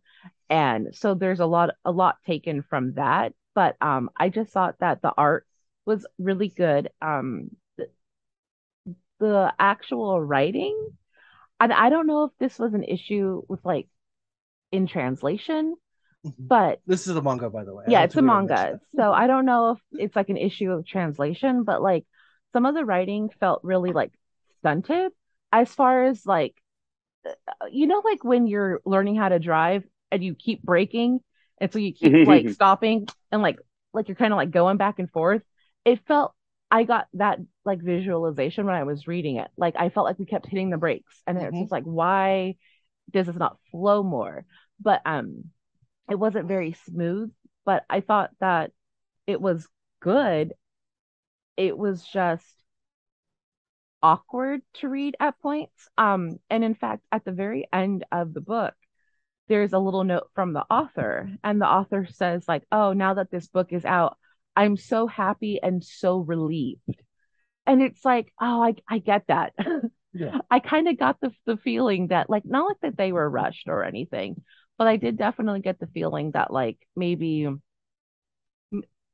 and so there's a lot a lot taken from that. But um i just thought that the art was really good. Um the, the actual writing and i don't know if this was an issue with like in translation mm-hmm. but this is a manga by the way. Yeah it's a manga. so i don't know if it's like an issue of translation but like some of the writing felt really like stunted as far as like uh, you know like when you're learning how to drive and you keep breaking and so you keep like stopping and like like you're kind of like going back and forth it felt i got that like visualization when i was reading it. Like i felt like we kept hitting the brakes and mm-hmm. it's just like why does this not flow more? But um it wasn't very smooth but i thought that it was good. It was just awkward to read at points um and in fact at the very end of the book there's a little note from the author and the author says like oh now that this book is out i'm so happy and so relieved and it's like oh i, I get that yeah. i kind of got the, the feeling that like not like that they were rushed or anything but i did definitely get the feeling that like maybe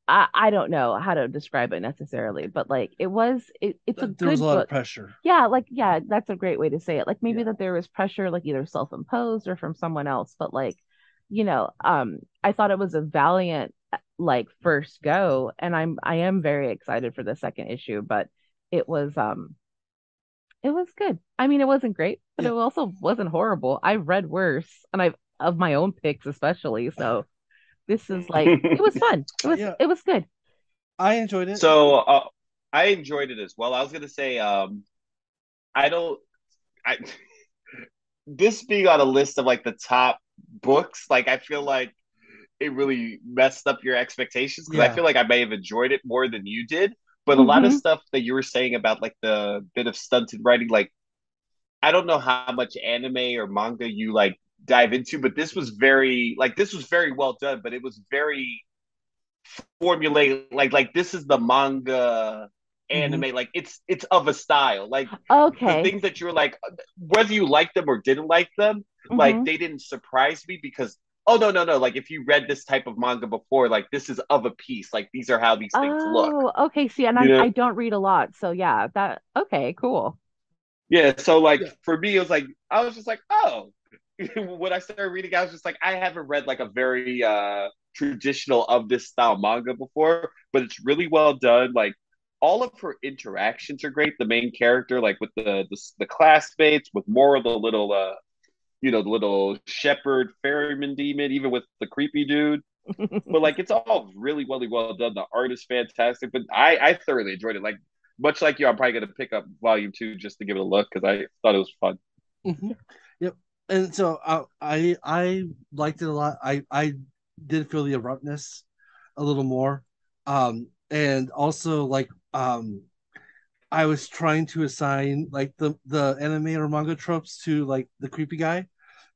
I, I don't know how to describe it necessarily, but like it was it, it's a there good was a lot book. of pressure. Yeah, like yeah, that's a great way to say it. Like maybe yeah. that there was pressure, like either self-imposed or from someone else, but like, you know, um, I thought it was a valiant like first go, and I'm I am very excited for the second issue, but it was um It was good. I mean, it wasn't great, but Yeah. it also wasn't horrible. I've read worse, and I've of my own picks especially. So this is like it was fun. It was Yeah. it was good. I enjoyed it. So uh, I enjoyed it as well. I was gonna say, um, I don't. I this being on a list of like the top books, like I feel like it really messed up your expectations because I feel like I may have enjoyed it more than you did. But a lot of Mhm. stuff that you were saying about like the bit of stunted writing, like I don't know how much anime or manga you like dive into, but this was very like this was very well done, but it was very formulated like like this is the manga anime like it's it's of a style like the Okay. things that you're like whether you like them or didn't like them like Mhm. they didn't surprise me because oh no no no like if you read this type of manga before like this is of a piece like these are how these things look Oh, okay. See, and I, know? I don't read a lot, so yeah, that okay, cool. yeah so like Yeah. for me it was like i was just like oh when i started reading i was just like i haven't read like a very uh traditional of this style manga before but it's really well done. Like all of her interactions are great. The main character like with the the, the classmates with Mora the little uh you know the little shepherd ferryman demon even with the creepy dude. But like it's all really really well done. The art is fantastic but i i thoroughly enjoyed it. Like much like you i'm probably going to pick up volume two just to give it a look because i thought it was fun. Mhm. And so uh, I I liked it a lot. I I did feel the abruptness a little more. Um and also like um I was trying to assign like the the anime or manga tropes to like the creepy guy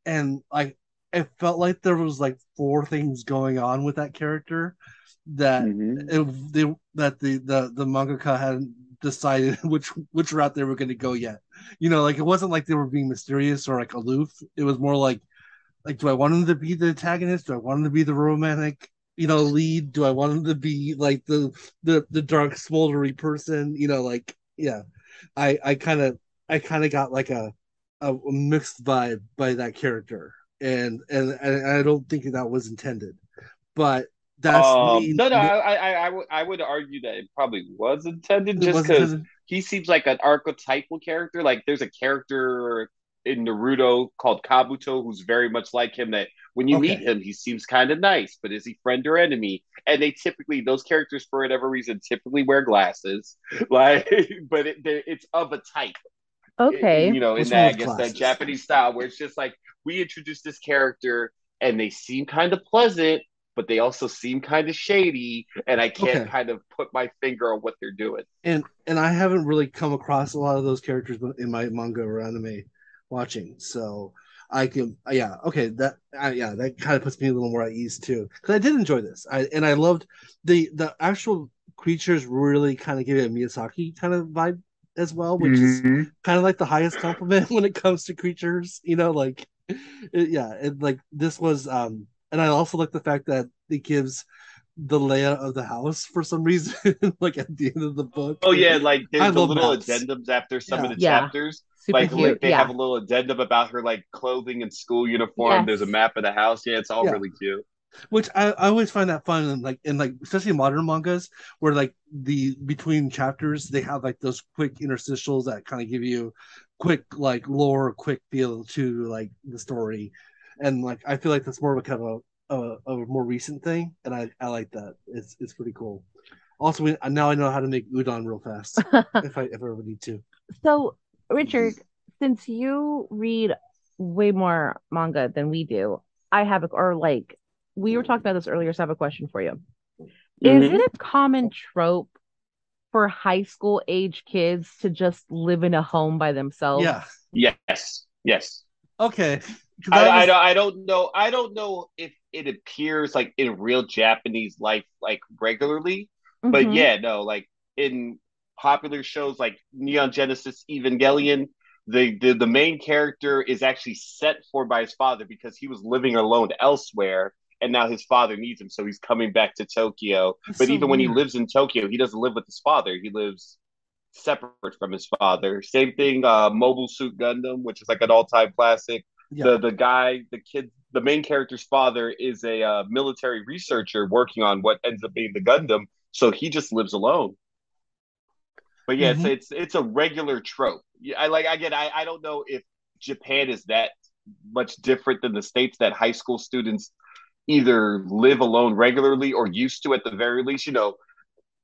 and like it felt like there was like four things going on with that character that it, they, that the the the mangaka hadn't decided which which route they were going to go yet. You know, like it wasn't like they were being mysterious or like aloof. It was more like like do I want him to be the antagonist? Do I want him to be the romantic you know lead? Do I want him to be like the the the dark smoldery person? You know, like yeah. I I kind of I kind of got like a a mixed vibe by that character, and and, and I don't think that was intended, but that's um, me. no no I, I I would I would argue that it probably was intended it just because he seems like an archetypal character like there's a character in Naruto called Kabuto who's very much like him that when you Okay. meet him he seems kind of nice but is he friend or enemy and they typically those characters for whatever reason typically wear glasses like but it, it's of a type Okay. you know, in that wrong I guess classes? that Japanese style where it's just like we introduce this character and they seem kind of pleasant, but they also seem kind of shady, and I can't Okay. kind of put my finger on what they're doing. and and I haven't really come across a lot of those characters in my manga or anime watching, so I can yeah okay that I, yeah that kind of puts me a little more at ease too because I did enjoy this I and I loved the the actual creatures really kind of give it a Miyazaki kind of vibe as well, which is kind of like the highest compliment when it comes to creatures you know like it, yeah it, like this was um and I also like the fact that it gives the layout of the house for some reason like at the end of the book Oh yeah, like I there's the little maps. addendums after some of the Yeah. chapters. Super Like, cute. like they yeah. have a little addendum about her like clothing and school uniform. Yes. There's a map of the house. Yeah, it's all Yeah. really cute. which I, I always find that fun and like in like especially modern mangas where like the between chapters they have like those quick interstitials that kind of give you quick like lore quick feel to like the story and like i feel like that's more of a kind of a, a, a more recent thing and i i like that it's it's pretty cool also we, now i know how to make udon real fast if i if I ever need to So, Richard, since you read way more manga than we do, I have a, or like we were talking about this earlier, so I have a question for you. Is Mhm. it a common trope for high school age kids to just live in a home by themselves? yeah Yes, yes. okay 'Cause I, I, was- don't, I don't know. I don't know if it appears like in real Japanese life like regularly, but Mhm. yeah, no, like in popular shows like Neon Genesis Evangelion, the, the the main character is actually set for by his father because he was living alone elsewhere, and now his father needs him, so he's coming back to Tokyo. That's But so even when he lives in Tokyo, he doesn't live with his father. He lives separate from his father. Same thing, uh, Mobile Suit Gundam, which is like an all-time classic yeah the the guy, the kid, the main character's father is a uh, military researcher working on what ends up being the Gundam, so he just lives alone. But yeah, Mhm. it's, it's it's a regular trope. I like again. I I don't know if Japan is that much different than the states that high school students either live alone regularly or used to at the very least. You know,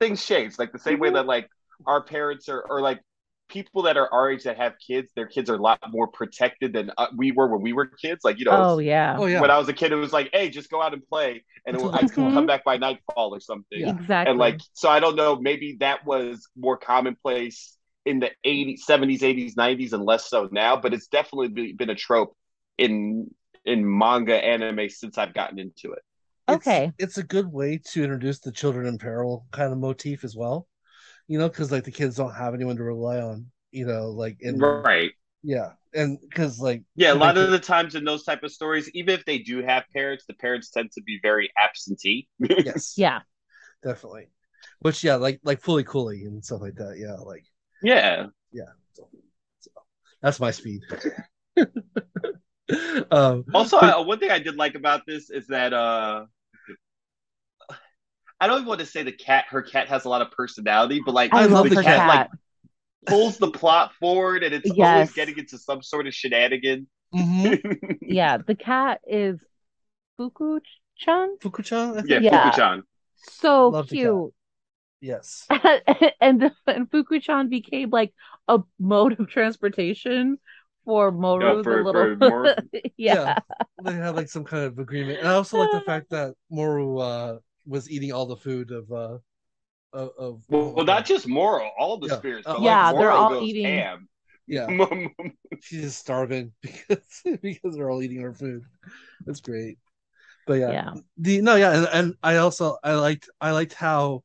things change. Like the same way Mhm. that like our parents are, or like people that are our age that have kids, their kids are a lot more protected than uh, we were when we were kids. Like you know, Oh yeah. Oh yeah. when I was a kid, it was like, hey, just go out and play, and it Until would, the I'd school. come back by nightfall or something. Yeah. Exactly. And like, so I don't know, maybe that was more commonplace in the 80s, 70s, 80s, 90s, and less so now. But it's definitely been a trope in in manga anime since I've gotten into it. It's- Okay. It's, a good way to introduce the children in peril kind of motif as well. You know, because like the kids don't have anyone to rely on. You know, like in right. yeah, and because like Yeah, a lot could- of the times in those type of stories, even if they do have parents, the parents tend to be very absentee. yes, yeah. definitely. Which yeah, like like Fooly Cooly and stuff like that. Yeah, like yeah. so, so that's my speed. um, Also, uh, one thing I did like about this is that uh I don't even want to say the cat. Her cat has a lot of personality, but like I, I love love the cat, cat. like pulls the plot forward, and it's always getting into some sort of shenanigan. mhm. yeah, the cat is Fuku-chan. Fuku-chan, yeah, Yeah. Fuku-chan. So Love cute. Yes. and and Fuku-chan became like a mode of transportation for Moru, Yeah, the little for Moru. yeah. They had like some kind of agreement. And I also like the fact that Moru uh was eating all the food of uh of, of Well, well, not just Moro, all the Yeah. spirits. Uh, But Yeah, like, they're all goes eating- ham. yeah, she's just starving because because they're all eating her food. That's great. But yeah, Yeah. the no yeah and, and i also i liked i liked how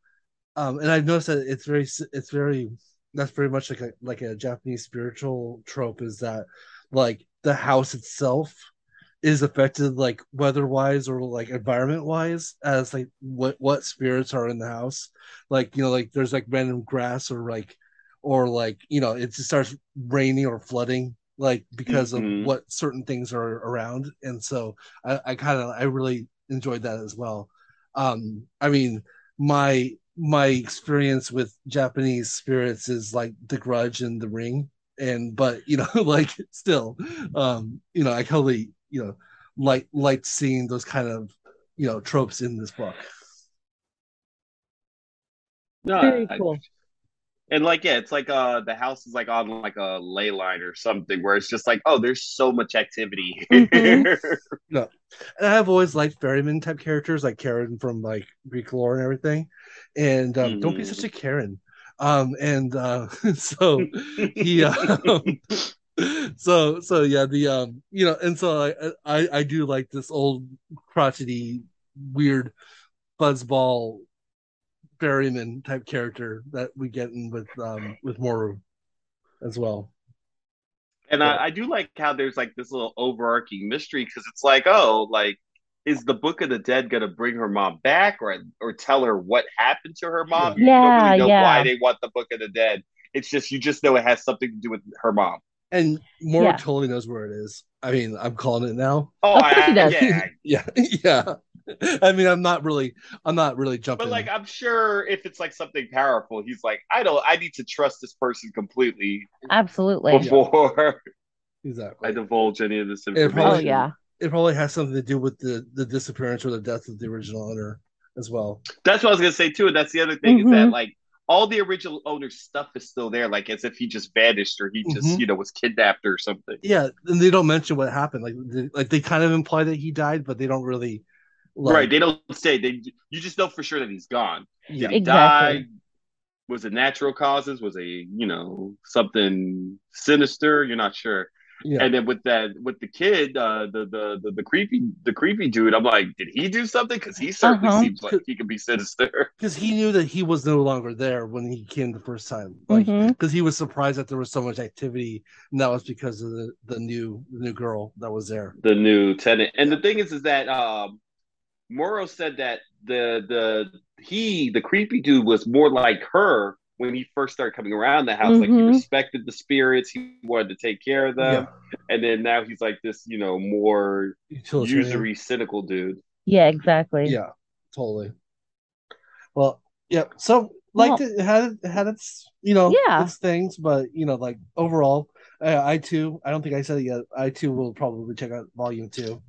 um and i've noticed that it's very it's very that's very much like a like a japanese spiritual trope is that like the house itself is affected like weather wise or like environment wise as like what what spirits are in the house like you know like there's like random grass or like or like you know it just starts raining or flooding like because Mhm. of what certain things are around and so I, I kind of I really enjoyed that as well. Um, I mean, my my experience with Japanese spirits is like The Grudge and The Ring, and but you know, like still, um, you know, I totally you know like liked seeing those kind of you know tropes in this book. No, Very I- cool. and like yeah, it's like uh the house is like on like a ley line or something where it's just like oh, there's so much activity. Mhm. And I've always liked ferryman type characters like Charon from like Greek lore and everything. And um, don't be such a Karen. Um, and uh, so he um, so so yeah the um you know and so I I I do like this old crotchety weird fuzzball ferryman type character that we get in with um with Moru as well. And Yeah. I, I do like how there's like this little overarching mystery because it's like, oh, like, is the Book of the Dead gonna bring her mom back or or tell her what happened to her mom? You don't Yeah, really know yeah. why they want the Book of the Dead. It's just you just know it has something to do with her mom. And Moru Yeah. totally knows where it is. I mean, I'm calling it now. Oh, Of I, he does. yeah. yeah, yeah. I mean, I'm not really, I'm not really jumping. But like, I'm sure if it's like something powerful, he's like, I don't, I need to trust this person completely Absolutely. before exactly. I divulge any of this It information. Oh probably- yeah. it probably has something to do with the the disappearance or the death of the original owner as well. That's what I was gonna say too. And that's the other thing is Mhm. that like all the original owner's stuff is still there, like as if he just vanished or he just Mhm. you know was kidnapped or something. Yeah, and they don't mention what happened. Like, they, like they kind of imply that he died, but they don't really. Like, right? They don't say they. You just know for sure that he's gone. Yeah, Did he Exactly. die? Was it natural causes? Was it you know something sinister? You're not sure. Yeah. And then with that, with the kid, uh, the, the the the creepy the creepy dude, I'm like, did he do something? Because he certainly Uh-huh. seems like he could be sinister. Because he knew that he was no longer there when he came the first time. Like, because he was surprised that there was so much activity, and that was because of the the new the new girl that was there. the new tenant. And the thing is, is that um, Moro said that the the he the creepy dude was more like her when he first started coming around the house. Like he Mhm. respected the spirits, he wanted to take care of them, yeah, and then now he's like this, you know, more utilitarian. usury, cynical dude. Yeah, exactly. Yeah, totally. Well, yeah. So like Well- it. It had had its you know Yeah. its things, but you know like overall, uh, I too. I don't think I said it yet. I too will probably check out volume two,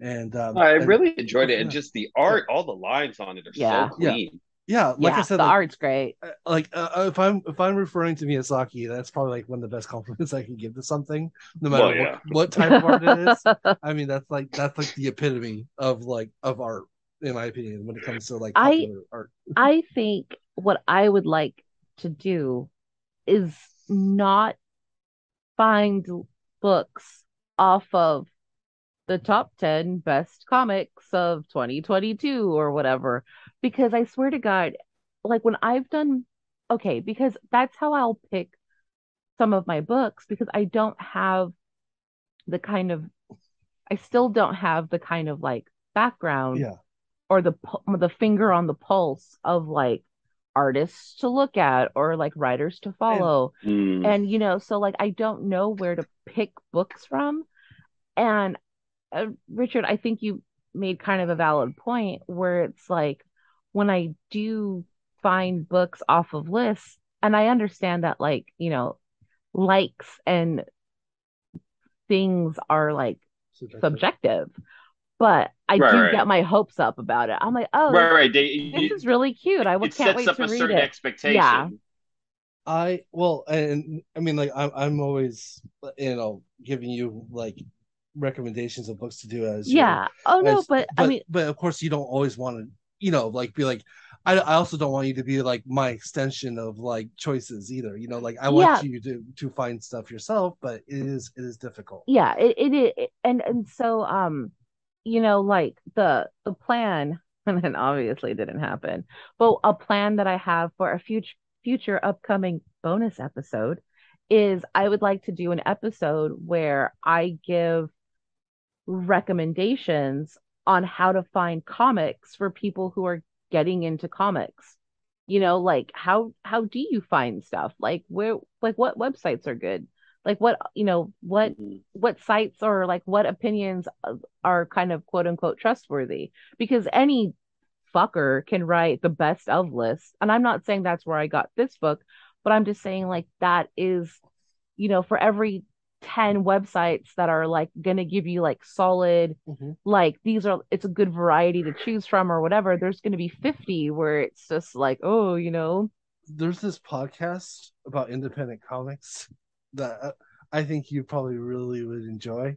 and um, I and- really enjoyed it, and just the art, all the lines on it are Yeah. so Yeah. clean. Yeah, like yeah, I said, the like, art's great. uh, like uh, if I'm if I'm referring to Miyazaki, that's probably like one of the best compliments I can give to something, no matter Well, yeah. what, what type of art it is. I mean, that's like that's like the epitome of like of art, in my opinion, when it comes to like I- art. I think what I would like to do is not find books off of the top 10 best comics of 2022 or whatever because I swear to God like when I've done okay because that's how I'll pick some of my books because I don't have the kind of I still don't have the kind of like background Yeah, or the the finger on the pulse of like artists to look at or like writers to follow. Mm. and you know so like I don't know where to pick books from. And uh, Richard I think you made kind of a valid point where it's like when I do find books off of lists and I understand that like you know likes and things are like subjective. subjective but I Right, do right. get my hopes up about it I'm like oh right, right. They, this you- is really cute I would it can't sets wait up to a read certain it expectation. Yeah. I well, and I mean, like I'm I'm always you know giving you like recommendations of books to do as your- yeah oh no as- but I mean but of course you don't always want to you know like be like I, I also don't want you to be like my extension of like choices either you know like I want you to to find stuff yourself but it is it is difficult. Yeah it, it it and and so um you know like the the plan and then obviously didn't happen but a plan that i have for a future future upcoming bonus episode is i would like to do an episode where i give recommendations on how to find comics for people who are getting into comics. You know like how how do you find stuff? Like where like what websites are good? Like what you know what Mhm. what sites or like what opinions are kind of quote unquote trustworthy? Because any fucker can write the best of list and i'm not saying that's where i got this book but i'm just saying like that is you know for every 10 websites that are like gonna give you like solid Mhm. like these are it's a good variety to choose from or whatever. There's gonna be 50 where it's just like oh you know. There's this podcast about independent comics that I think you probably really would enjoy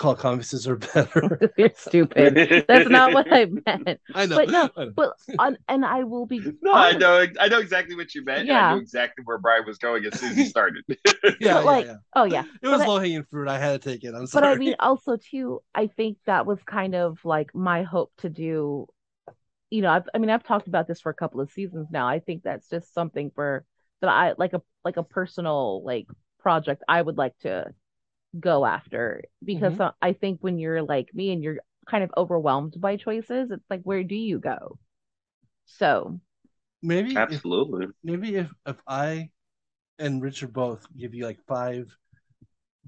called Comics Are Better you're stupid that's not what i meant I know But no, I know. but on, and i will be No, I know. I know exactly what you meant. and I Yeah. knew exactly where Brian was going as soon as he started. yeah, yeah, like, yeah. oh yeah it was but I- low hanging fruit I had to take it I'm sorry. but I mean, also too, I think that was kind of like my hope to do. You know, I've, I mean, I've talked about this for a couple of seasons now. I think that's just something for that I like a like a personal like project I would like to go after because uh, I think when you're like me and you're kind of overwhelmed by choices, it's like where do you go? So maybe if, Absolutely. maybe if if I and Richard both give you like five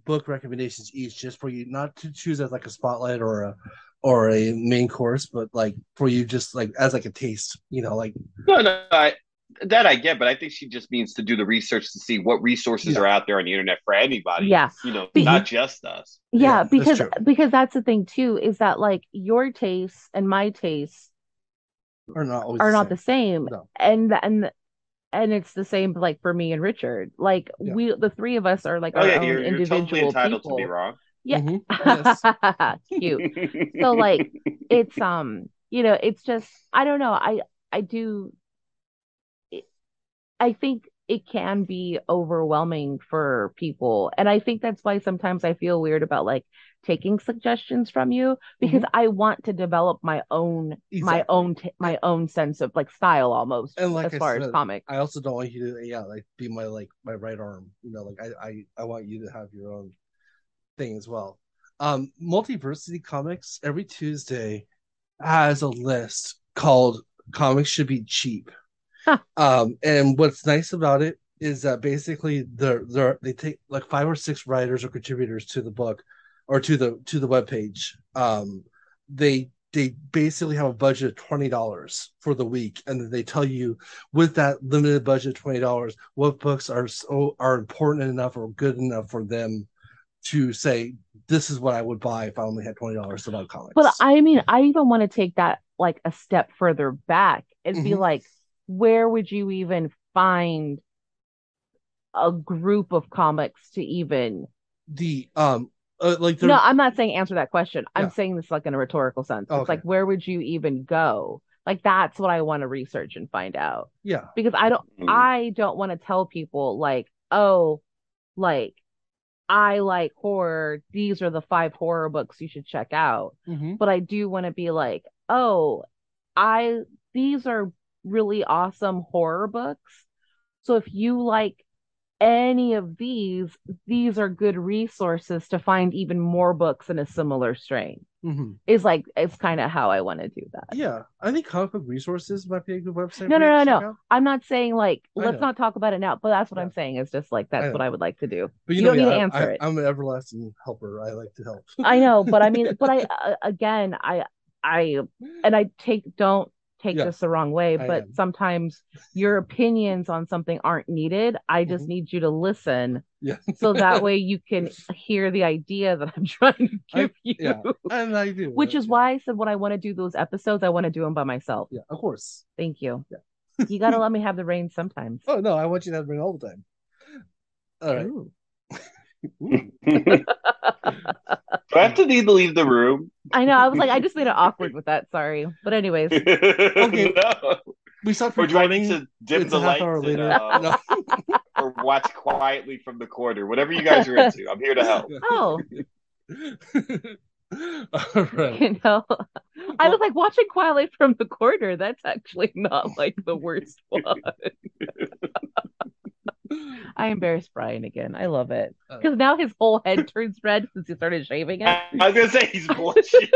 book recommendations each, just for you not to choose as like a spotlight or a or a main course, but like for you just like as like a taste, you know, like No, no, I, that I get, but I think she just means to do the research to see what resources Yeah. are out there on the internet for anybody. Yeah. You know, Be- not just us. yeah, Yeah, because true. because that's the thing too is that like your tastes and my tastes are not always are the not the same. same No. and and and it's the same like for me and Richard like Yeah. we the three of us are like Oh our yeah, own you're, you're individual totally entitled people to be wrong. yeah Mhm. Yes. cute so like it's um you know it's just I don't know I I do it, I think it can be overwhelming for people and I think that's why sometimes I feel weird about like taking suggestions from you because I want to develop my own my Mm-hmm. Own t- my own sense of like style almost And like as I far as said, comics I also don't want you to yeah, like be my like my right arm. You know, like I I, I want you to have your own thing as well. Um Multiversity Comics every Tuesday has a list called Comics Should Be Cheap. Huh. Um and what's nice about it is that basically they're they're they take like five or six writers or contributors to the book or to the to the webpage. Um they they basically have a budget of twenty dollars for the week, and then they tell you with that limited budget twenty dollars what books are so are important enough or good enough for them to say this is what I would buy if I only had twenty dollars to buy comics. But I mean, I even want to take that like a step further back and be Mhm. like, where would you even find a group of comics to even? the um uh, like the No, I'm not saying answer that question. I'm saying this like in a rhetorical sense. Oh, It's like, where would you even go? Like that's what I want to research and find out yeah because I don't Mm. I don't want to tell people like, oh, like I like horror. These are the five horror books you should check out. Mhm. But I do want to be like, oh, I these are really awesome horror books. So if you like any of these, these are good resources to find even more books in a similar strain. Mhm. Is like it's kind of how I want to do that. yeah I think comic book resources might be a good website. No, no, no, no. out. I'm not saying like let's not talk about it now, but that's what Yeah. I'm saying. Is just like I that's what. I would like to do. But You know don't me, need to answer I, it. I'm an everlasting helper. I like to help. I know, but I mean, but I uh, again, I I and I take don't take Yeah. this the wrong way, but sometimes your opinions on something aren't needed. I just Mhm. need you to listen yeah. so that way you can hear the idea that I'm trying to I- give you. yeah. and I do. Which is yeah. why I said when I want to do those episodes, I want to do them by myself. Yeah, of course. Thank you. Yeah. You got to let me have the reins sometimes. Oh no, I want you to have bring all the time. All right. Ooh. Do I have to need to leave the room? I know. I was like, I just made it awkward with that. Sorry. But anyways, okay. No. We stopped Or do I need to dim It's the a lights and, later. uh, No. or watch quietly from the corner? Whatever you guys are into, I'm here to help. oh, all right. you know, I was like watching quietly from the corner. That's actually not like the worst one. I embarrassed Brian again. I love it because now his whole head turns red since he started shaving it. I was gonna say he's bullshit.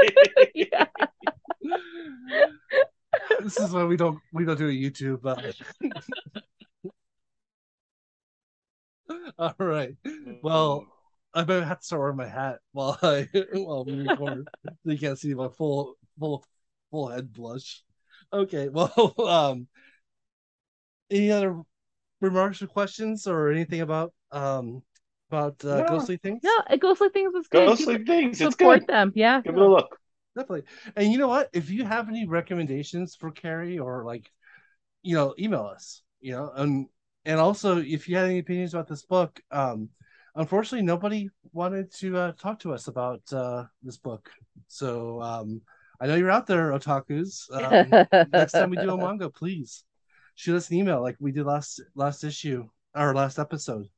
yeah. this is why we don't we don't do a YouTube. Uh... all right. Well, I better have to start wearing my hat while I while we record. so you can't see my full full full head blush. Okay. Well, um, any other remarks or questions or anything about um about uh, No. ghostly things? No, it Ghostly Things was good. ghostly things. It's Support good. them. Yeah. Give it a look. definitely. And you know what? If you have any recommendations for Carrie or like, you know, email us. You know, and and also if you had any opinions about this book, um, unfortunately nobody wanted to uh, talk to us about uh, this book. So um, I know you're out there, otaku's. Um, next time we do a manga, please shoot us an email like we did last last issue or last episode.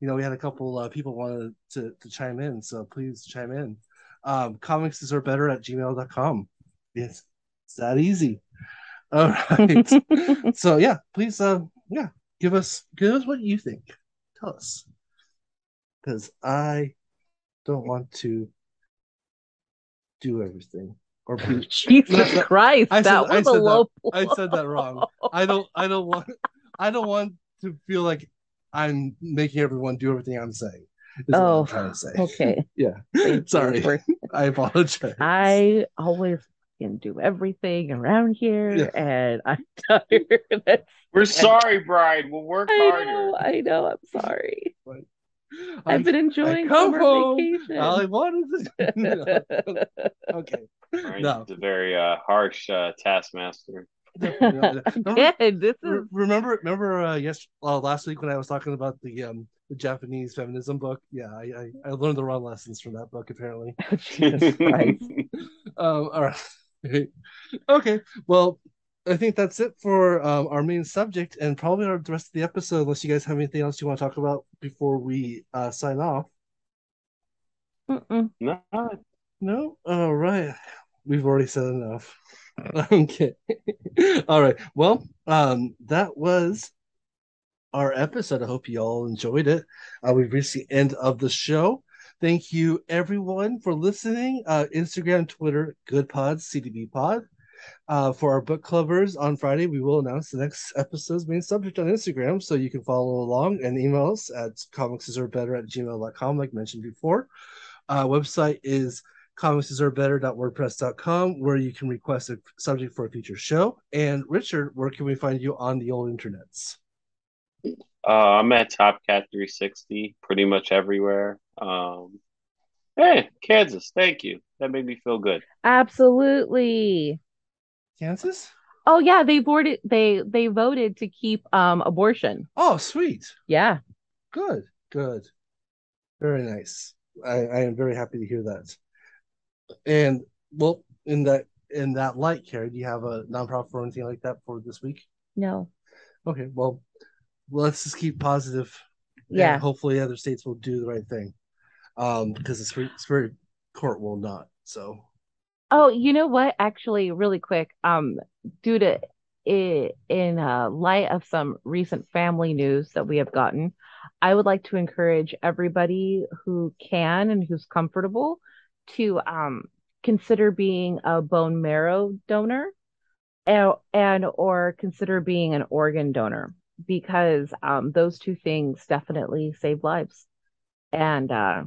You know, we had a couple uh, people wanted to, to chime in, so please chime in. Um, comics are better at gmail.com. It's, it's that easy. All right. so yeah, please uh yeah, give us give us what you think. Tell us. Because I don't want to do everything. Or be Jesus No, no, Christ, I said- that I was said a that- low. I said that wrong. I don't I don't want I don't want to feel like I'm making everyone do everything I'm saying. Is what Oh, I'm trying to say. Okay. Yeah. Thank Sorry. for- I apologize. I always can do everything around here, Yeah. and I'm tired. That's- We're sorry, Brian. We'll work I harder. know, I know. I'm sorry. I, I've been enjoying come summer home, vacation. all I wanted to Okay. Brian's No. a very uh, harsh uh, taskmaster. Remember, Again, this is remember remember uh yes uh, last week when I was talking about the um the Japanese feminism book? Yeah, I, I, I learned the wrong lessons from that book apparently. Jesus Christ. Um, all right. okay. Well, I think that's it for um, our main subject and probably our, the rest of the episode, unless you guys have anything else you want to talk about before we uh, sign off. Mm-mm. no, No? All right. We've already said enough. okay. all right. Well, um, that was our episode. I hope you all enjoyed it. Uh, we've reached the end of the show. Thank you, everyone, for listening. Uh, Instagram, Twitter, Goodpods, CDB Pod. Uh, for our book clubbers on Friday, we will announce the next episode's main subject on Instagram, so you can follow along and email us at comicsdeservebetter at gmail.com, like mentioned before. Uh, website is comicsdeservebetter.wordpress.com, where you can request a subject for a future show. And Richard, where can we find you on the old internets? Uh, I'm at TopCat 360 pretty much everywhere. Um, hey, Kansas, thank you. That made me feel good. Absolutely. Kansas? Oh yeah, they voted they they voted to keep um abortion. Oh, sweet. Yeah. Good, good. Very nice. I, I am very happy to hear that. And well, in that in that light, Carrie, do you have a nonprofit or anything like that for this week? No. Okay, well, let's just keep positive. Yeah. Hopefully other states will do the right thing. Um, because the Supreme Court will not. So Oh, you know what? Actually, really quick, um, due to i- in uh, light of some recent family news that we have gotten, I would like to encourage everybody who can and who's comfortable to um consider being a bone marrow donor and, and or consider being an organ donor because um those two things definitely save lives and uh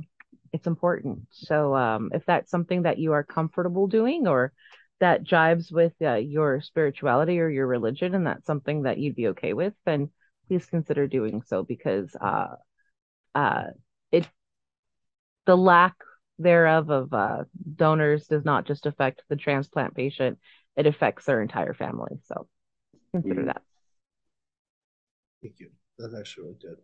it's important. So um, if that's something that you are comfortable doing or that jives with uh, your spirituality or your religion and that's something that you'd be okay with, then please consider doing so because uh, uh, it the lack thereof of uh, donors does not just affect the transplant patient, it affects their entire family. So consider Mhm. that. thank you. That's actually really good.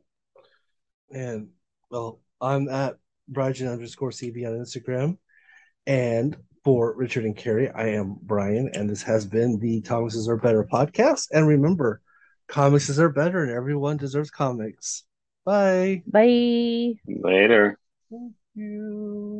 And well, I'm at Brian underscore CV on Instagram. And for Richard and Carrie, I am Brian, and this has been the Comics Deserve Better podcast. And remember, comics are better, and everyone deserves comics. Bye. Bye. Later. Thank you.